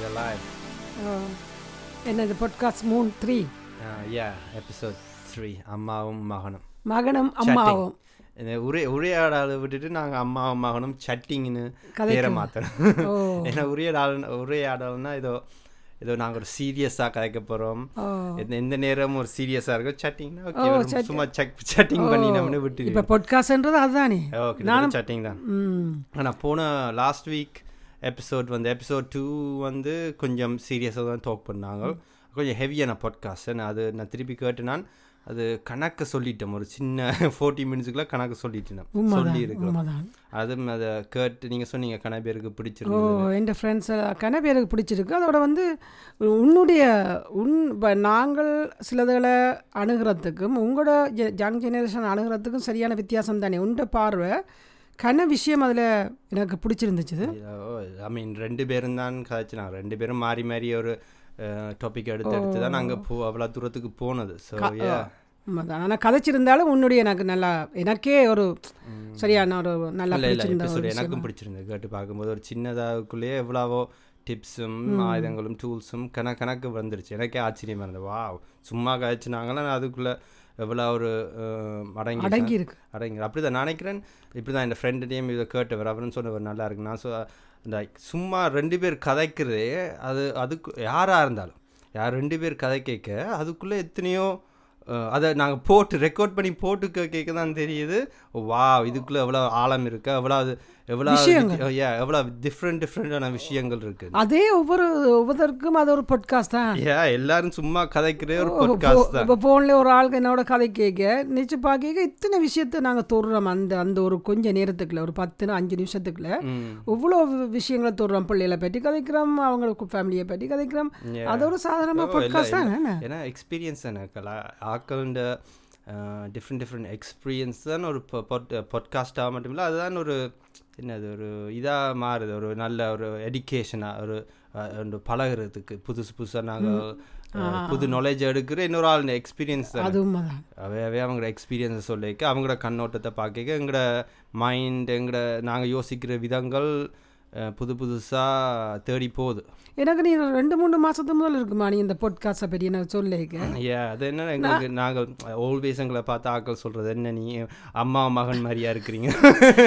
We're live. Uh, என்னது podcast மூன் three yeah, episode three. அம்மாவும் மகனும். மகனும் அம்மாவும். உரை உரையாடலை விட்டுட்டு நாங்கள் அம்மாவும் மகனும் சட்டிங்னு பேரை மாற்றணும் ஏன்னா உரையாடல் உரையாடல்னா ஏதோ ஏதோ நாங்கள் ஒரு சீரியஸாக கதைக்க போகிறோம் எந்த நேரமும் ஒரு சீரியஸாக இருக்கும் சட்டிங்னா. சும்மா செக் சட்டிங் பண்ணி நம்மனு விட்டு இப்போ பாட்காஸ்ட்ன்றது அதுதானே ஓகே நானும் சட்டிங் தான். ஆனால் போன லாஸ்ட் வீக் எபிசோட் வந்து எபிசோட் டூ வந்து கொஞ்சம் சீரியஸாக தான் டாக் பண்ணாங்க. கொஞ்சம் ஹெவியான பாட்காஸ்ட் நான் அது நான் திருப்பி கேட்டு நான் அது கணக்கு சொல்லிட்டேன். ஒரு சின்ன ஃபோர்ட்டி மினிட்ஸுக்குள்ள கணக்கு சொல்லிட்டேன் சொல்லி உண்மைதான். இருக்கிறோம் அதுவும் அதை கேட்டு நீங்கள் சொன்னீங்க கண பேருக்கு ஓ பிடிச்சிருந்தது. என் ஃப்ரெண்ட்ஸ் கன பேருக்கு பிடிச்சிருக்கு. அதோட வந்து உன்னுடைய உன் இப்போ நாங்கள் சிலதுகளை அணுகிறதுக்கும் உங்களோட யங் ஜெனரேஷன் அணுகிறதுக்கும் சரியான வித்தியாசம் தானே. உண்ட பார்வை கன விஷயம் அதில் எனக்கு பிடிச்சிருந்துச்சு ஐ மீன் ரெண்டு பேரும் தான் கதைச்சினாங்க ரெண்டு பேரும் மாறி மாறி ஒரு டாபிக் எடுத்து எடுத்து தான் நாங்கள் போ அவ்வளோ தூரத்துக்கு போனது. ஸோ ஆனால் கதைச்சிருந்தாலும் உன்னுடைய எனக்கு நல்லா எனக்கே ஒரு சரியான ஒரு நல்லா எனக்கும் பிடிச்சிருந்தது. கேட்டு பார்க்கும்போது ஒரு சின்னதாக்குள்ளேயே எவ்வளவோ டிப்ஸும் ஆயுதங்களும் டூல்ஸும் கண கணக்கு வந்துருச்சு. எனக்கே ஆச்சரியமாக இருந்தது. வா சும்மா காய்ச்சினாங்களா அதுக்குள்ளே எவ்வளோ ஒரு அடங்கி அடங்கி இருக்கு அடங்கி அப்படி தான் நினைக்கிறேன். இப்படி தான் என் ஃப்ரெண்டுடையும் இதை கேட்டவர் அவருன்னு சொன்னவர் நல்லா இருக்கு. நான் சொ இந்த சும்மா ரெண்டு பேர் கதைக்கிறதே அது அதுக்கு யாராக இருந்தாலும் யார் ரெண்டு பேர் கதை கேட்க அதுக்குள்ளே எத்தனையோ அதை நாங்கள் போட்டு ரெக்கார்ட் பண்ணி போட்டு கே- கேட்க தான் தெரியுது வா இதுக்குள்ளே எவ்வளோ ஆழம் இருக்கு? எவ்வளோ அது எவ்வளோ எவ்வளோ டிஃப்ரெண்ட் டிஃப்ரெண்டான விஷயங்கள் இருக்கு. அதே ஒவ்வொரு ஒவ்வொருத்தருக்கும் அது ஒரு பாட்காஸ்ட் தான். ஏ எல்லாரும் சும்மா கதைக்கிறே ஒரு பாட்காஸ்ட் தான். இப்போ ஃபோனில் ஒரு ஆளுக்கு என்னோட கதை கேட்க நிச்சு பார்க்க இத்தனை விஷயத்தை நாங்கள் தொடுறோம் அந்த அந்த ஒரு கொஞ்ச நேரத்துக்குள்ள ஒரு பத்து அஞ்சு நிமிஷத்துக்குள்ள. இவ்வளோ விஷயங்களை தொடுறோம் பிள்ளைகளை பற்றி கதைக்கிறோம் அவங்களுக்கு ஃபேமிலியை பற்றி கதைக்கிறோம். அது ஒரு சாதாரணமாக பாட்காஸ்ட். தானே? ஏன்னா எக்ஸ்பீரியன்ஸ் தானே கலா ஆக்கள்ன்ற டிஃப்ரெண்ட் டிஃப்ரெண்ட் எக்ஸ்பீரியன்ஸ் தான் ஒரு பாட்காஸ்ட்டாக மட்டும் இல்லை அதுதான் ஒரு என்னது ஒரு இதாக மாறுது. ஒரு நல்ல ஒரு எடிகேஷனாக ஒரு ஒரு பழகுறதுக்கு. புதுசு புதுசாக நாங்கள் புது நாலேஜ் எடுக்கிற இன்னொரு ஆள் எக்ஸ்பீரியன்ஸ் தான். அவையவே அவங்களோட எக்ஸ்பீரியன்ஸை சொல்லிக்க அவங்களோட கண்ணோட்டத்தை பார்க்க எங்களோட மைண்ட் எங்களோட நாங்கள் யோசிக்கிற விதங்கள் புது புதுசாக தேடி போகுது. எனக்கு நீ ரெண்டு மூணு மாசத்து முதல் இருக்குமா நீ இந்த பாட்காஸ்ட்டை பற்றி எனக்கு சொல்லிக்க ஏ அது என்ன எங்களுக்கு நாங்கள் ஆல்வேஸ் எங்களை பார்த்து ஆக்கள் சொல்கிறது என்ன நீ அம்மா மகன் மாதிரியா இருக்கிறீங்க?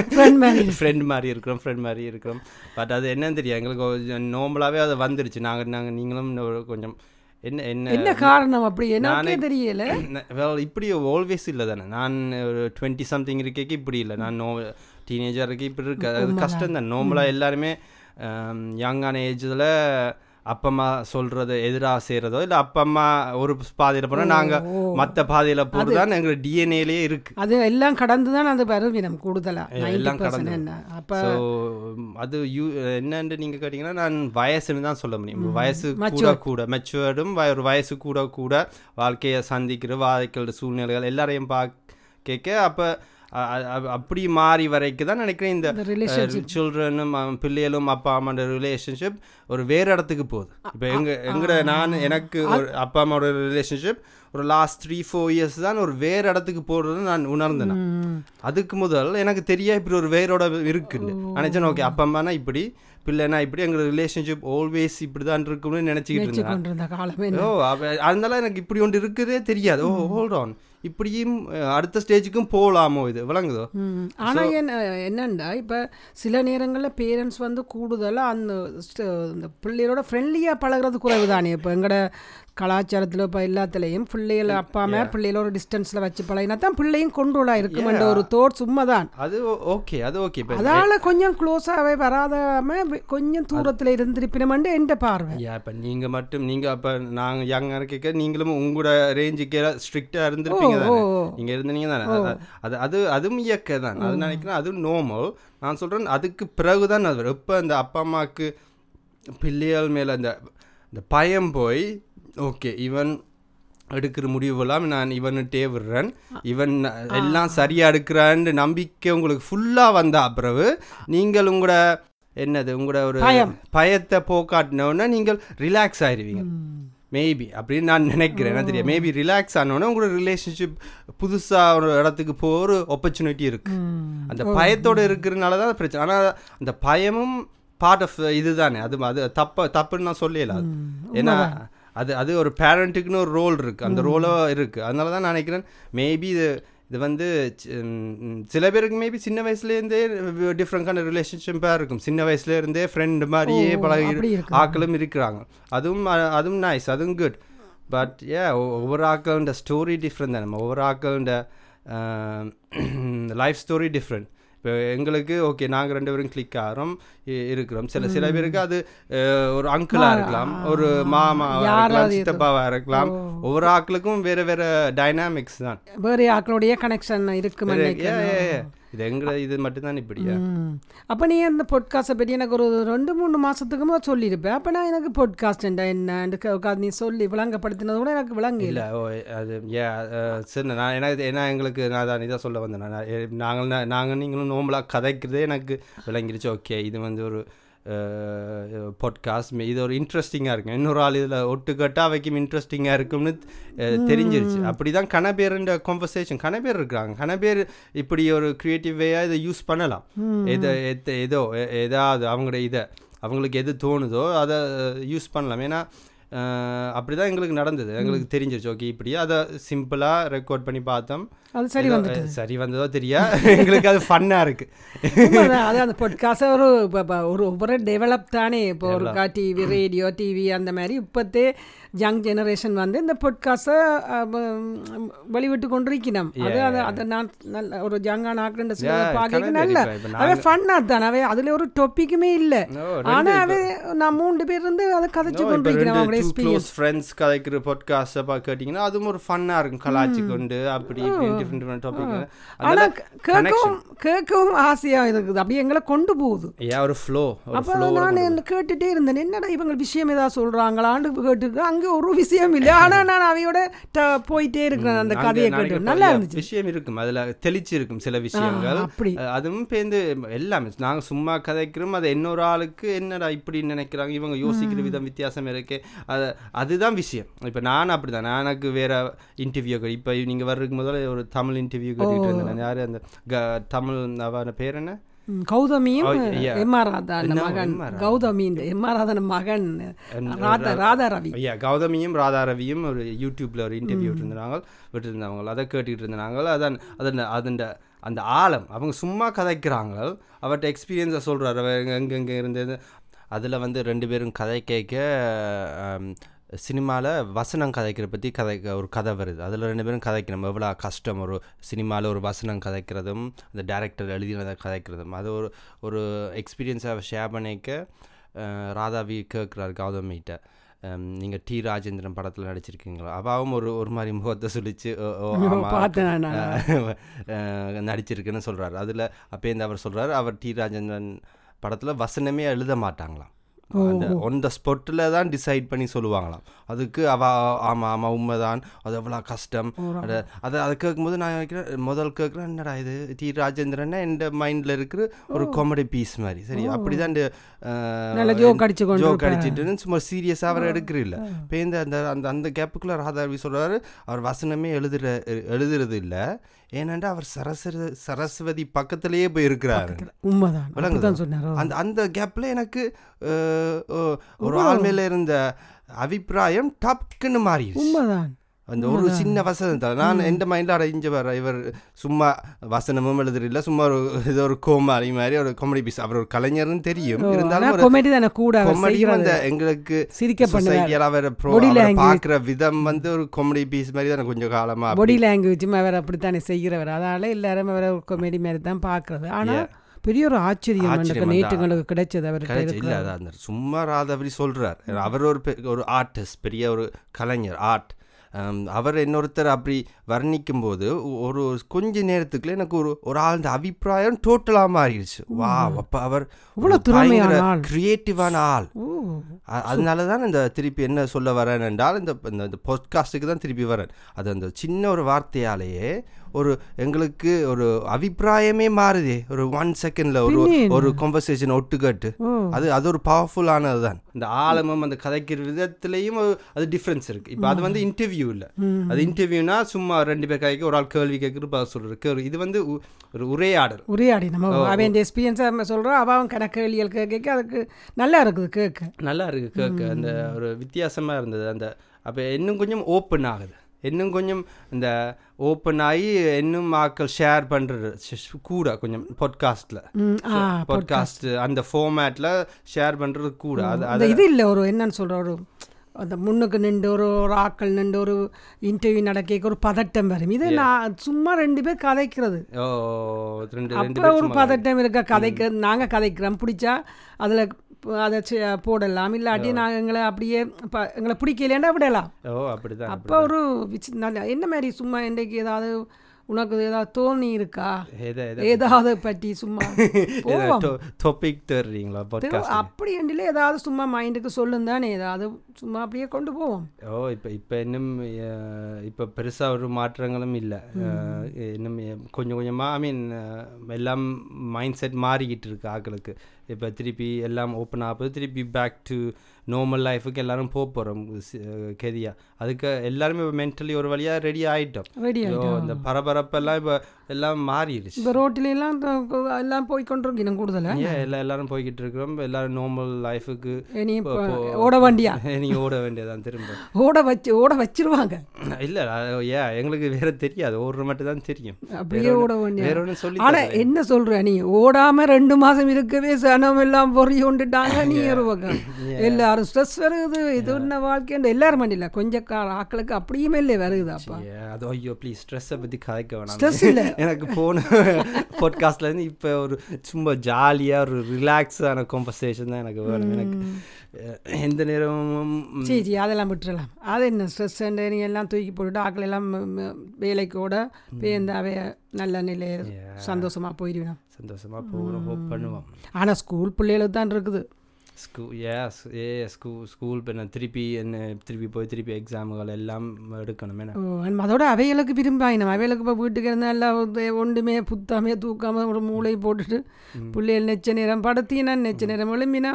Friend மாதிரி. ஃப்ரெண்ட் மாதிரி இருக்கிறோம் ஃப்ரெண்ட் மாதிரி இருக்கிறோம். பட் அது என்னன்னு தெரியும் எங்களுக்கு நார்மலாகவே அது வந்துருச்சு. நாங்கள் நாங்கள் நீங்களும் கொஞ்சம் என்ன என்ன? என்ன காரணம் அப்படி? நானே- தெரியல. இப்படி ஆல்வேஸ் இல்லை தானே. நான் ஒரு டுவெண்ட்டி சம்திங் இருக்கேக்கு இப்படி இல்லை. நான் நோ டீனேஜர் இருக்கு இப்படி இருக்கு. அது கஷ்டம் தான். நார்மலாக எல்லாருமே யங்கான ஏஜில் அப்பா அம்மா சொல்கிறது எதிராக செய்கிறதோ இல்லை அப்பா அம்மா ஒரு பாதையில் போனால் நாங்கள் மற்ற பாதையில் போகிறது தான் எங்கள் டிஎன்ஏலேயே இருக்குது அது எல்லாம் கடந்து தான் அது பருவினம் எல்லாம் கடந்து. அப்போ அது யூ என்னன்னு நீங்கள் கேட்டிங்கன்னா நான் வயசுன்னு தான் சொல்ல முடியும். வயசு கூட. கூட மெச்சுவர்டும் ஒரு வயசு கூட கூட வாழ்க்கையை சந்திக்கிற வாழ்க்கையோட சூழ்நிலைகள் எல்லாரையும் பா கேட்க அப்போ அப்படி மாறி வரைக்கும் தான் நினைக்கிறேன். இந்த. சில்ட்ரனும் பிள்ளைகளும் அப்பா அம்மாவோட ரிலேஷன்ஷிப் ஒரு வேறு இடத்துக்கு போகுது. இப்போ எங்க எங்கட நான் எனக்கு ஒரு அப்பா அம்மாவோட ரிலேஷன்ஷிப் ஒரு லாஸ்ட் த்ரீ ஃபோர் இயர்ஸ் தான் ஒரு வேறு இடத்துக்கு போடுறது நான் உணர்ந்தேன். அதுக்கு முதல் எனக்கு தெரியா இப்படி ஒரு வேரோட இருக்குன்னு. நினைச்சேன் ஓகே அப்பா அம்மானா இப்படி பிள்ளைனா இப்படி எங்க ரிலேஷன்ஷிப் ஆல்வேஸ் இப்படி தான் இருக்கும்னு நினச்சிக்கிட்டு இருந்தேன். ஓ அதனால எனக்கு இப்படி ஒன்று இருக்குதே தெரியாது. ஓ ஹோல்ட் ஆன் இப்படியும் அடுத்த ஸ்டேஜுக்கும் போகலாமோ இது? விளங்குதோ? ம். ஆனா என்ன என்னண்டா இப்போ சில நேரங்களில் பேரண்ட்ஸ் வந்து கூடுதலாக அந்த இந்த பிள்ளைகளோட ஃப்ரெண்ட்லியாக பழகுறது குறைவு தானே இப்போ எங்களோட கலாச்சாரத்தில் இப்போ எல்லாத்துலேயும் பிள்ளைகளை அப்பா அம்மா பிள்ளைகளோட டிஸ்டன்ஸில் வச்சு பழகினா தான் பிள்ளையும் கொண்டோலாக இருக்குமென்ற ஒரு தோட் சும்மா தான் அது ஓகே அது ஓகே இப்போ அதால கொஞ்சம் க்ளோஸாகவே வராதாம கொஞ்சம் தூரத்தில் இருந்திருப்பினமெண்டு என்ற பார்வை. இப்போ நீங்கள் மட்டும் நீங்கள் அப்போ நாங்கள் யங்காக இருக்க நீங்களும் உங்களோட ரேஞ்சுக்கு ஸ்ட்ரிக்டாக இருந்திருப்பீங்க தானே. நீங்கள் இருந்தீங்க தானே? அது- அது அது அதுவும் இயக்க தான். அது நினைக்கிறேன் அதுவும் நார்மல் நான் சொல்கிறேன் அதுக்கு பிறகு தான் அது எப்போ அந்த அப்பா அம்மாவுக்கு பிள்ளைகள் மேலே அந்த இந்த பயம் போய் ஓகே இவன் எடுக்கிற முடிவுலாம் நான் இவன்கிட்டே விடுறேன் இவன் எல்லாம் சரியா எடுக்கிறான்னு நம்பிக்கை உங்களுக்கு ஃபுல்லாக வந்தா பிறகு நீங்கள் உங்களோட என்னது உங்களோட ஒரு. பயத்தை போக்காட்டினோன்னா நீங்கள் ரிலாக்ஸ் ஆயிருவீங்க. மேபி அப்படின்னு நான் நினைக்கிறேன். என்ன தெரியும்? மேபி ரிலாக்ஸ் ஆனோடனே உங்களோட ரிலேஷன்ஷிப் புதுசாக ஒரு இடத்துக்கு போக ஒரு ஆப்பர்ச்சுனிட்டி இருக்கு. அந்த பயத்தோட இருக்கிறதுனால தான் பிரச்சனை. ஆனால் அந்த பயமும் பார்ட் ஆஃப் இதுதானே. அது அது தப்ப தப்புன்னு நான் சொல்லல. அது ஏன்னா அது அது ஒரு பேரண்ட்டுக்குன்னு ஒரு ரோல் இருக்குது அந்த ரோலோ இருக்குது அதனால தான் நான் நினைக்கிறேன் மேபி இது இது வந்து சில பேருக்கு மேபி சின்ன வயசுலேருந்தே டிஃப்ரெண்ட் கான ரிலேஷன்ஷிப்பாக இருக்கும். சின்ன வயசுலேருந்தே ஃப்ரெண்ட் மாதிரியே பழகி. ஆக்களும் இருக்கிறாங்க. அதுவும் அதுவும் நைஸ் அதுவும் குட் பட் ஏ ஒவ்வொரு ஆக்களோட ஸ்டோரி டிஃப்ரெண்ட் தானே. ஒவ்வொரு ஆக்களோட லைஃப் ஸ்டோரி டிஃப்ரெண்ட் இப்போ எங்களுக்கு ஓகே நாங்கள் ரெண்டு பேரும் கிளிக் ஆகிறோம். இருக்கிறோம். சில சில பேருக்கு அது ஒரு அங்கிளாக இருக்கலாம் ஒரு மாமா இருக்கலாம் இருக்கலாம். ஒவ்வொரு ஆக்களுக்கும் வேறு வேறு டைனாமிக்ஸ் தான். வேறு ஆக்களுடைய கனெக்ஷன் yeah. இது எங்களை இது மட்டும்தான் இப்படியா அப்போ நீ அந்த பொட்காஸ்ட்டை பற்றி எனக்கு ஒரு ரெண்டு மூணு மாதத்துக்கு முதல் சொல்லியிருப்பேன் அப்போ நான் எனக்கு பொட்காஸ்ட் என்னன்னு நீ சொல்லி விளங்கப்படுத்தினது கூட எனக்கு விளங்க இல்லை அது ஏ சரி நான் எனக்கு ஏன்னா எங்களுக்கு நான் தான் இதாக சொல்ல வந்தேன். நாங்கள் நாங்கள் நீங்களும் நோம்பலாக கதைக்கிறதே எனக்கு விளங்கிருச்சு. ஓகே இது வந்து ஒரு பாட்காஸ்ட் இது ஒரு இன்ட்ரெஸ்டிங்காக இருக்கும். இன்னொரு ஆள் இதில் ஒட்டுக்கட்டாக வைக்கும் இன்ட்ரெஸ்டிங்காக இருக்கும்னு தெரிஞ்சிருச்சு. அப்படி தான் கணபேருன்ற கான்வர்சேஷன் கணபேர் இருக்கிறாங்க. கணபேர் இப்படி ஒரு க்ரியேட்டிவ் வேயாக இதை யூஸ் பண்ணலாம். எதை எத்த- ஏதோ ஏதாவது அவங்களோட இதை அவங்களுக்கு எது தோணுதோ அதை யூஸ் பண்ணலாம். ஏன்னா அப்படி தான் எங்களுக்கு நடந்தது. எங்களுக்கு தெரிஞ்சிருச்சு. ஓகே இப்படி அதை சிம்பிளாக ரெக்கார்ட் பண்ணி பார்த்தோம். அது சரி அஹ், சரி வந்ததோ தெரியா? எங்களுக்கு அது ஃபன்னாக இருக்கு. அது அந்த பொட்காஸ்ட் ஒரு ஒரு ஒவ்வொரு டெவலப் தானே. இப்போ ஒரு டிவி ரேடியோ டிவி அந்த மாதிரி இப்போத்தே யங் ஜெனரேஷன் வந்து இந்த பொட்காஸ்ட்டை வெளிவிட்டு கொண்டிருக்கணும் அது அது அதை நான் நல்ல ஒரு யங்கான ஆக்ரண்ட் Yeah, பார்க்க கனவே நல்ல இருக்கு. இப்ப அவை ஃபன்னாக தான் அவை அதில் ஒரு டொப்பிக்குமே இல்லை. No, ஆனா அவை நான் மூன்று பேர் இருந்து அதை கதைச்சு கொண்டிருக்கிறோம் அவங்களோட எக்ஸ்பீரியன்ஸ் க்ளோஸ் ஃப்ரெண்ட்ஸ் கதைக்கிற பாட்காஸ்ட்டை பார்க்க கேட்டிங்கன்னா அதுவும் ஒரு ஃபன்னாக இருக்கும். கலாச்சி கொண்டு அப்படி டிஃப்ரெண்ட் டிஃப்ரெண்ட் டாபிக் ஆனா கேட்கவும் கேட்கவும் ஆசையா இருக்குது. அப்படியே எங்களை கொண்டு போகுது. ஏன் ஒரு ஃப்ளோ அப்போ நான் கேட்டுட்டே இருந்தேன். என்னடா இவங்க விஷயம் ஏதாவது சொல்றாங்களான்னு கேட்டுக்கு அங்கே ஒரு விஷயம் இல்லை ஆனா நான் அவையோட போயிட்டே இருக்கிறேன். அந்த கதையை கேட்டு நல்லா இருந்துச்சு. விஷயம் இருக்கும். அதுல தெளிச்சு இருக்கும் சில விஷயங்கள். அப்படி. அதுவும் பேருந்து எல்லாமே. நாங்க சும்மா கதைக்கிறோம். அதை இன்னொரு ஆளுக்கு என்னடா இப்படி நினைக்கிறாங்க. இவங்க யோசிக்கிற விதம் வித்தியாசம் இருக்கு. அது அதுதான் விஷயம். இப்போ நான் அப்படிதான் எனக்கு வேற இன்டர்வியூ இப்போ நீங்க வர்றதுக்கு முதல்ல ஒரு தமிழ் இன்டர்வியூ கேட்டுட்டு இருந்தேன். யாரு அந்த தமிழ் அவன பேர் என்ன? கௌதமியும். எம் ஆர் ராதா மகன். கௌதமி இந்த எம் ஆர் ராதன் மகன். ராதா ராதா. ரவி. ஐயா கௌதமியும் ராதா ரவியும் ஒரு யூடியூப்ல ஒரு இன்டர்வியூ விட்டுருந்தாங்க விட்டுருந்தவங்க அதை கேட்டுக்கிட்டு இருந்தாங்க. அதான் அதன் அதன் அந்த ஆழம். அவங்க சும்மா கதைக்கிறாங்க. அவர்கிட்ட எக்ஸ்பீரியன்ஸை சொல்கிறார் அவர் எங்க- எங்கெங்கே இருந்தது. அதில் வந்து ரெண்டு பேரும் கதை கேட்க சினிமாவில் வசனம் கதைக்கிற பற்றி கதை ஒரு கதை வருது. அதில் ரெண்டு பேரும் கதைக்கணும். எவ்வளோ கஷ்டம் ஒரு சினிமாவில் ஒரு வசனம் கதைக்கிறதும் அந்த டேரக்டர் எழுதினதை கதைக்கிறதும். அது ஒரு ஒரு எக்ஸ்பீரியன்ஸை ஷேர் பண்ணிக்க ராதாவி கேட்குறாரு கௌதமிகிட்ட. நீங்கள் டி ராஜேந்திரன் படத்தில் நடிச்சிருக்கீங்களா? அவாவும் ஒரு ஒரு மாதிரி முகத்தை. அஹ், நடிச்சிருக்குன்னு சொல்கிறாரு அதில் அப்பேந்து அவர் சொல்கிறாரு அவர் டி ராஜேந்திரன் படத்தில் வசனமே எழுத மாட்டாங்களாம். அந்த ஒன் த ஸ்பாட்டில் தான் டிசைட் பண்ணி சொல்லுவாங்களாம். அதுக்கு அவ ஆமாம் ஆமாம் உண்மைதான். அது எவ்வளோ கஷ்டம். அது அதை அதை கேட்கும்போது நான் நினைக்கிறேன் முதல் கேட்குறேன் என்னடா இது? டி. ராஜேந்திரன் என் மைண்டில் இருக்கிற ஒரு காமெடி பீஸ் மாதிரி. சரி அப்படி தான் joke அடிச்சு ஜோக் அடிச்சிட்டுன்னு சும்மா சீரியஸாக அவர் எடுக்கிறதில்ல. இப்போ இந்த அந்த அந்த அந்த கேப்புக்குள்ளே ராதாவி சொல்கிறாரு அவர் வசனமே எழுதுற எழுதுறது இல்லை. ஏனென்றா அவர் சரஸ்வதி சரஸ்வதி பக்கத்திலேயே போய் இருக்கிறாரு. உண்மைதான். சொன்னார் அந்த அந்த கேப்பில் எனக்கு ஒரு ஆள் மேலே இருந்த அபிப்பிராயம் டப்புன்னு மாறிடுச்சு உண்மைதான். அந்த ஒரு சின்ன வசனம் தான். நான் எந்த மைண்டில் அடைஞ்ச வர இவர் சும்மா வசனமும் எழுதுறில்ல சும்மா ஒரு இது ஒரு கோமாளி மாதிரி ஒரு காமெடி பீஸ் அவர் ஒரு கலைஞர்னு தெரியும் இருந்தாலும் கொமெடி தானே கூட அவர் காமெடியும். அந்த எங்களுக்கு சிரிக்க சொசைட்டியால் அவர். பார்க்குற விதம் வந்து ஒரு காமெடி பீஸ் மாதிரி தானே கொஞ்சம் காலமாக பாடி லாங்குவேஜும் அவர் அப்படித்தானே செய்கிறவர் அதனால எல்லாரும் அவரை ஒரு கொமெடி மாதிரி தான் பார்க்கறது ஆனா பெரிய ஒரு ஆச்சரியம் நேற்றுங்களுக்கு கிடைச்சது கிடைச்சு இல்லை சும்மா ராதவரி சொல்கிறார் அவர் ஒரு ஒரு ஆர்டிஸ்ட் பெரிய ஒரு கலைஞர் ஆர்ட் அவர் இன்னொருத்தர் அப்படி வர்ணிக்கும் போது ஒரு கொஞ்ச நேரத்துக்குள்ள எனக்கு ஒரு ஒரு ஆழ்ந்த அபிப்பிராயம் டோட்டலாக மாறிடுச்சு. வா அப்போ அவர். கிரியேட்டிவான ஆள். ஓ. அ- அதனால தான் இந்த திருப்பி என்ன சொல்ல வரேன் என்றால் இந்த இந்த- இந்த பாட்காஸ்ட்டுக்கு தான் திருப்பி வரேன். அது அந்த சின்ன ஒரு வார்த்தையாலேயே ஒரு எங்களுக்கு ஒரு அபிப்பிராயமே மாறுதே. ஒரு ஒன் செகண்ட்ல ஒரு. ஒரு கான்வர்சேஷன் ஒட்டுக்கட்டு. அது அது ஒரு பவர்ஃபுல்லானது தான் இந்த ஆழமும் அந்த கதைக்கிற விதத்துலேயும் அது டிஃப்ரென்ஸ் இருக்கு. இப்போ அது வந்து இன்டர்வியூ இல்லை. அது இன்டர்வியூனா சும்மா ரெண்டு பேர் கைக்கு ஒரு ஆள் கேள்வி கேட்குறது கேள்வி இது வந்து ஒரு உரையாடல். உரையாடி நம்ம அவன் எக்ஸ்பீரியன்ஸாக சொல்கிறோம் அவன் கணக்கேளியல் கேட்க அதுக்கு நல்லா இருக்குது கேட்க. நல்லா இருக்கு கேட்க. அந்த ஒரு வித்தியாசமாக இருந்தது. அந்த அப்போ இன்னும் கொஞ்சம் ஓப்பன் ஆகுது. இன்னும் கொஞ்சம் இந்த ஓப்பன் ஆகி இன்னும் ஆக்கள் ஷேர் பண்ணுறது கூட கொஞ்சம் ஆ பாட்காஸ்ட் அந்த ஃபார்மேட்டில் ஷேர் பண்ணுறது கூட. அது அந்த இது இல்லை ஒரு என்னன்னு சொல்கிற ஒரு அந்த முன்னுக்கு நின்று ஒரு ஒரு ஆக்கள் நின்று ஒரு இன்டர்வியூ நடக்க ஒரு பதட்டம் வரும். இது நான் சும்மா ரெண்டு பேர் கதைக்கிறது. ஓ ரெண்டு ரெண்டு அப்போ ஒரு பதட்டம் இருக்க? கதைக்க நாங்கள் கதைக்கிறோம். பிடிச்சா அதில் அதை போடலாம். இல்லாட்டி நாங்கள் எங்களை அப்படியே இப்போ எங்களை பிடிக்கலையாண்டா விடலாம். ஓ அப்படிதான் அப்போ ஒரு என்ன மாதிரி சும்மா இன்றைக்கு ஏதாவது உனக்கு ஏதாவது தோணி இருக்கா? ஏதாவது பற்றி சும்மா? டாபிக் பாட்காஸ்ட் அப்படி என்றில் ஏதாவது சும்மா மைண்டுக்கு சொல்லும் தானே ஏதாவது சும்மா அப்படியே கொண்டு போவோம். ஓ இப்போ இப்போ இன்னும் இப்போ பெருசாக ஒரு மாற்றங்களும் இல்லை. இன்னும் கொஞ்சம் கொஞ்சமாக ஐ மீன் எல்லாம் மைண்ட் செட் மாறிக்கிட்டு இருக்கு ஆக்களுக்கு. இப்போ திருப்பி எல்லாம் ஓப்பன் ஆகுது திருப்பி பேக் டு நார்மல் லைஃபுக்கு எல்லாரும் போக போகிறோம் கெதியாக அதுக்கு எல்லாருமே இப்போ மென்டலி ஒரு வழியாக ரெடி ஆகிட்டோம் ரெடி இந்த பரபரப்பெல்லாம் இப்போ எல்லாம் மாறிடுச்சு. இப்போ ரோட்டில எல்லாம் எல்லாம் போய் கொண்டிருக்கணும் கூடுதலாக ஏன் எல்லா எல்லாரும் போய்கிட்டு இருக்கிறோம். எல்லாரும் நார்மல் லைஃபுக்கு இனி இப்போ ஓட வண்டியா? நீங்கள் ஓட வேண்டியதான் திரும்ப. ஓட வச்சு ஓட வச்சிருவாங்க. இல்லை ஏன் எங்களுக்கு வேற தெரியாது. ஓடுற மட்டும் தான் தெரியும். அப்படியே ஓட வேண்டிய வேற ஒன்றும் சொல்லி ஆனா என்ன சொல்ற நீ? ஓடாம ரெண்டு மாசம் இருக்கவே சனம் எல்லாம் பொறி கொண்டுட்டாங்க நீ பக்கம் எல்லாரும் ஸ்ட்ரெஸ் வருது இது என்ன வாழ்க்கைன்ற எல்லாரும் மண்டியில. கொஞ்சம் கா- ஆட்களுக்கு அப்படியுமே இல்லை Yeah, அது ஐயோ ப்ளீஸ் ஸ்ட்ரெஸ்ஸை பற்றி கதைக்க வேணாம். Stress இல்ல. எனக்கு போன பாட்காஸ்ட்ல இருந்து இப்போ ஒரு சும்மா ஜாலியாக ஒரு ரிலாக்ஸான காம்பன்சேஷன் தான் எனக்கு வேணும். எனக்கு எந்த நேரமும் சரி சரி அதெல்லாம் விட்டுறலாம். அது என்ன ஸ்ட்ரெஸ் நீ எல்லாம் தூக்கி போட்டுட்டு ஆட்கள் எல்லாம் ம- ம- வேலைக்கு கூட பேருந்து அவைய நல்ல நிலைய சந்தோஷமா போயிடுவேன்? சந்தோஷமாக போகணும் ஹோப் பண்ணுவோம். ஆனா ஸ்கூல் பிள்ளைகளுக்கு தான் இருக்குது. ஸ்கூ ஏ ஏ ஸ்கூல் ஸ்கூல் இப்போ திருப்பி என்ன திருப்பி போய் திருப்பி எக்ஸாமுகள் எல்லாம் எடுக்கணும் ஓ, அதோட அவைகளுக்கு விரும்பாயினம். அவைகளுக்கு இப்போ வீட்டுக்கு இருந்தால் எல்லாம் ஒன்றுமே புத்தாமே தூக்காம ஒரு மூளை போட்டுட்டு பிள்ளைகள் நெச்ச நேரம் படுத்தினா நெச்ச நேரம் எழும்பினா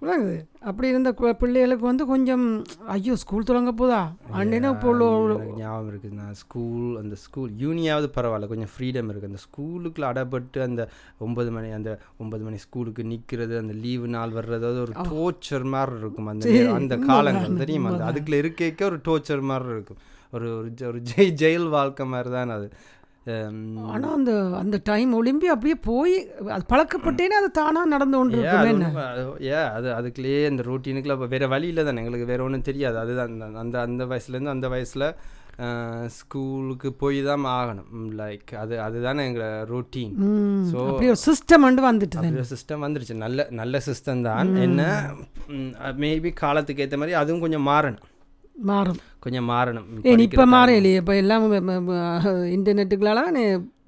விளங்குது. அப்படி இருந்த பிள்ளைகளுக்கு வந்து கொஞ்சம் ஐயோ ஸ்கூல் தொடங்க போதா? அண்ணனும் இப்போ ஞாபகம் இருக்குது நான் ஸ்கூல் அந்த ஸ்கூல் யூனியாவது பரவாயில்ல. கொஞ்சம் ஃப்ரீடம் இருக்குது அந்த ஸ்கூலுக்குள்ள அடப்பட்டு அந்த ஒன்பது மணி அந்த ஒன்பது மணி ஸ்கூலுக்கு நிற்கிறது அந்த லீவு நாள் வர்றது அது ஒரு டோர்ச்சர் மாதிரி இருக்கும். அந்த அந்த காலங்கள் தெரியுமா? அந்த அதுக்குள்ள இருக்க ஒரு டோர்ச்சர் மாதிரி இருக்கும். ஒரு ஒரு ஜெய் ஜெயில் வாழ்க்கை மாதிரி தான் அது. Um, ஆனா அந்த அந்த டைம் ஒலிம்பி அப்படியே போய் அது பழக்கப்பட்டேனே அது தானா நடந்து கொண்டு இருக்கும் அது அதுக்குள்ளேயே அந்த ரூட்டீனுக்குள்ள இப்போ வேறு வழி இல்லை தானே எங்களுக்கு வேறு ஒன்றும் தெரியாது. அதுதான் அந்த- அந்த வயசுலேருந்து அந்த வயசில் ஸ்கூலுக்கு போய் தான் ஆகணும். லைக் அது அதுதானே எங்களை ரொட்டீன் ஒரு சிஸ்டம் வந்து வந்துட்டு சிஸ்டம் வந்துருச்சு. நல்ல நல்ல சிஸ்டம் தான். என்ன மேபி காலத்துக்கு ஏற்ற மாதிரி அதுவும் கொஞ்சம் மாறணும். மாறும். கொஞ்சம் மாறணும். இப்போ மாறையிலையே இப்போ எல்லாம் இன்டர்நெட்டுக்களால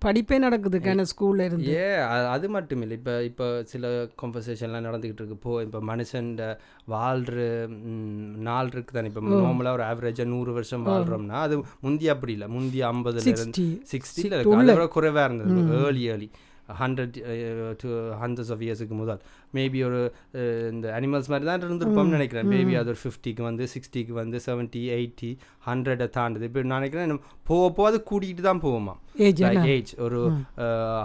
படிப்பே நடக்குது கேன ஸ்கூல்ல இருந்து. ஏ அது மட்டும் இல்லை. இப்போ இப்போ சில காம்பன்சேஷன்லாம் நடந்துக்கிட்டு இருக்கு. இப்போ இப்போ மனுஷன் வாழ்ற ம், நாள் இருக்கு தானே. இப்போ நார்மலாக ஒரு ஆவரேஜாக நூறு வருஷம் வாழ்கிறோம்னா அது முந்தி அப்படி இல்லை. முந்தி ஐம்பதுல இருந்து சிக்ஸ்டி சிக்ஸ்டியில் இருக்கு. குறைவாக இருந்தது. Early early hundred to hundreds of இயர்ஸுக்கு முதல். மேபி ஒரு அஹ், இந்த அனிமல்ஸ் மாதிரி தான் இருந்திருப்போம்னு நினைக்கிறேன். மேபி அது ஒரு ஃபிஃப்டிக்கு வந்து சிக்ஸ்டிக்கு வந்து செவன்ட்டி எயிட்டி ஹண்ட்ரடை தாண்டுது. இப்போ நான் நினைக்கிறேன் போக போக அது கூட்டிகிட்டு தான் போவோமா ஏஜ் ஒரு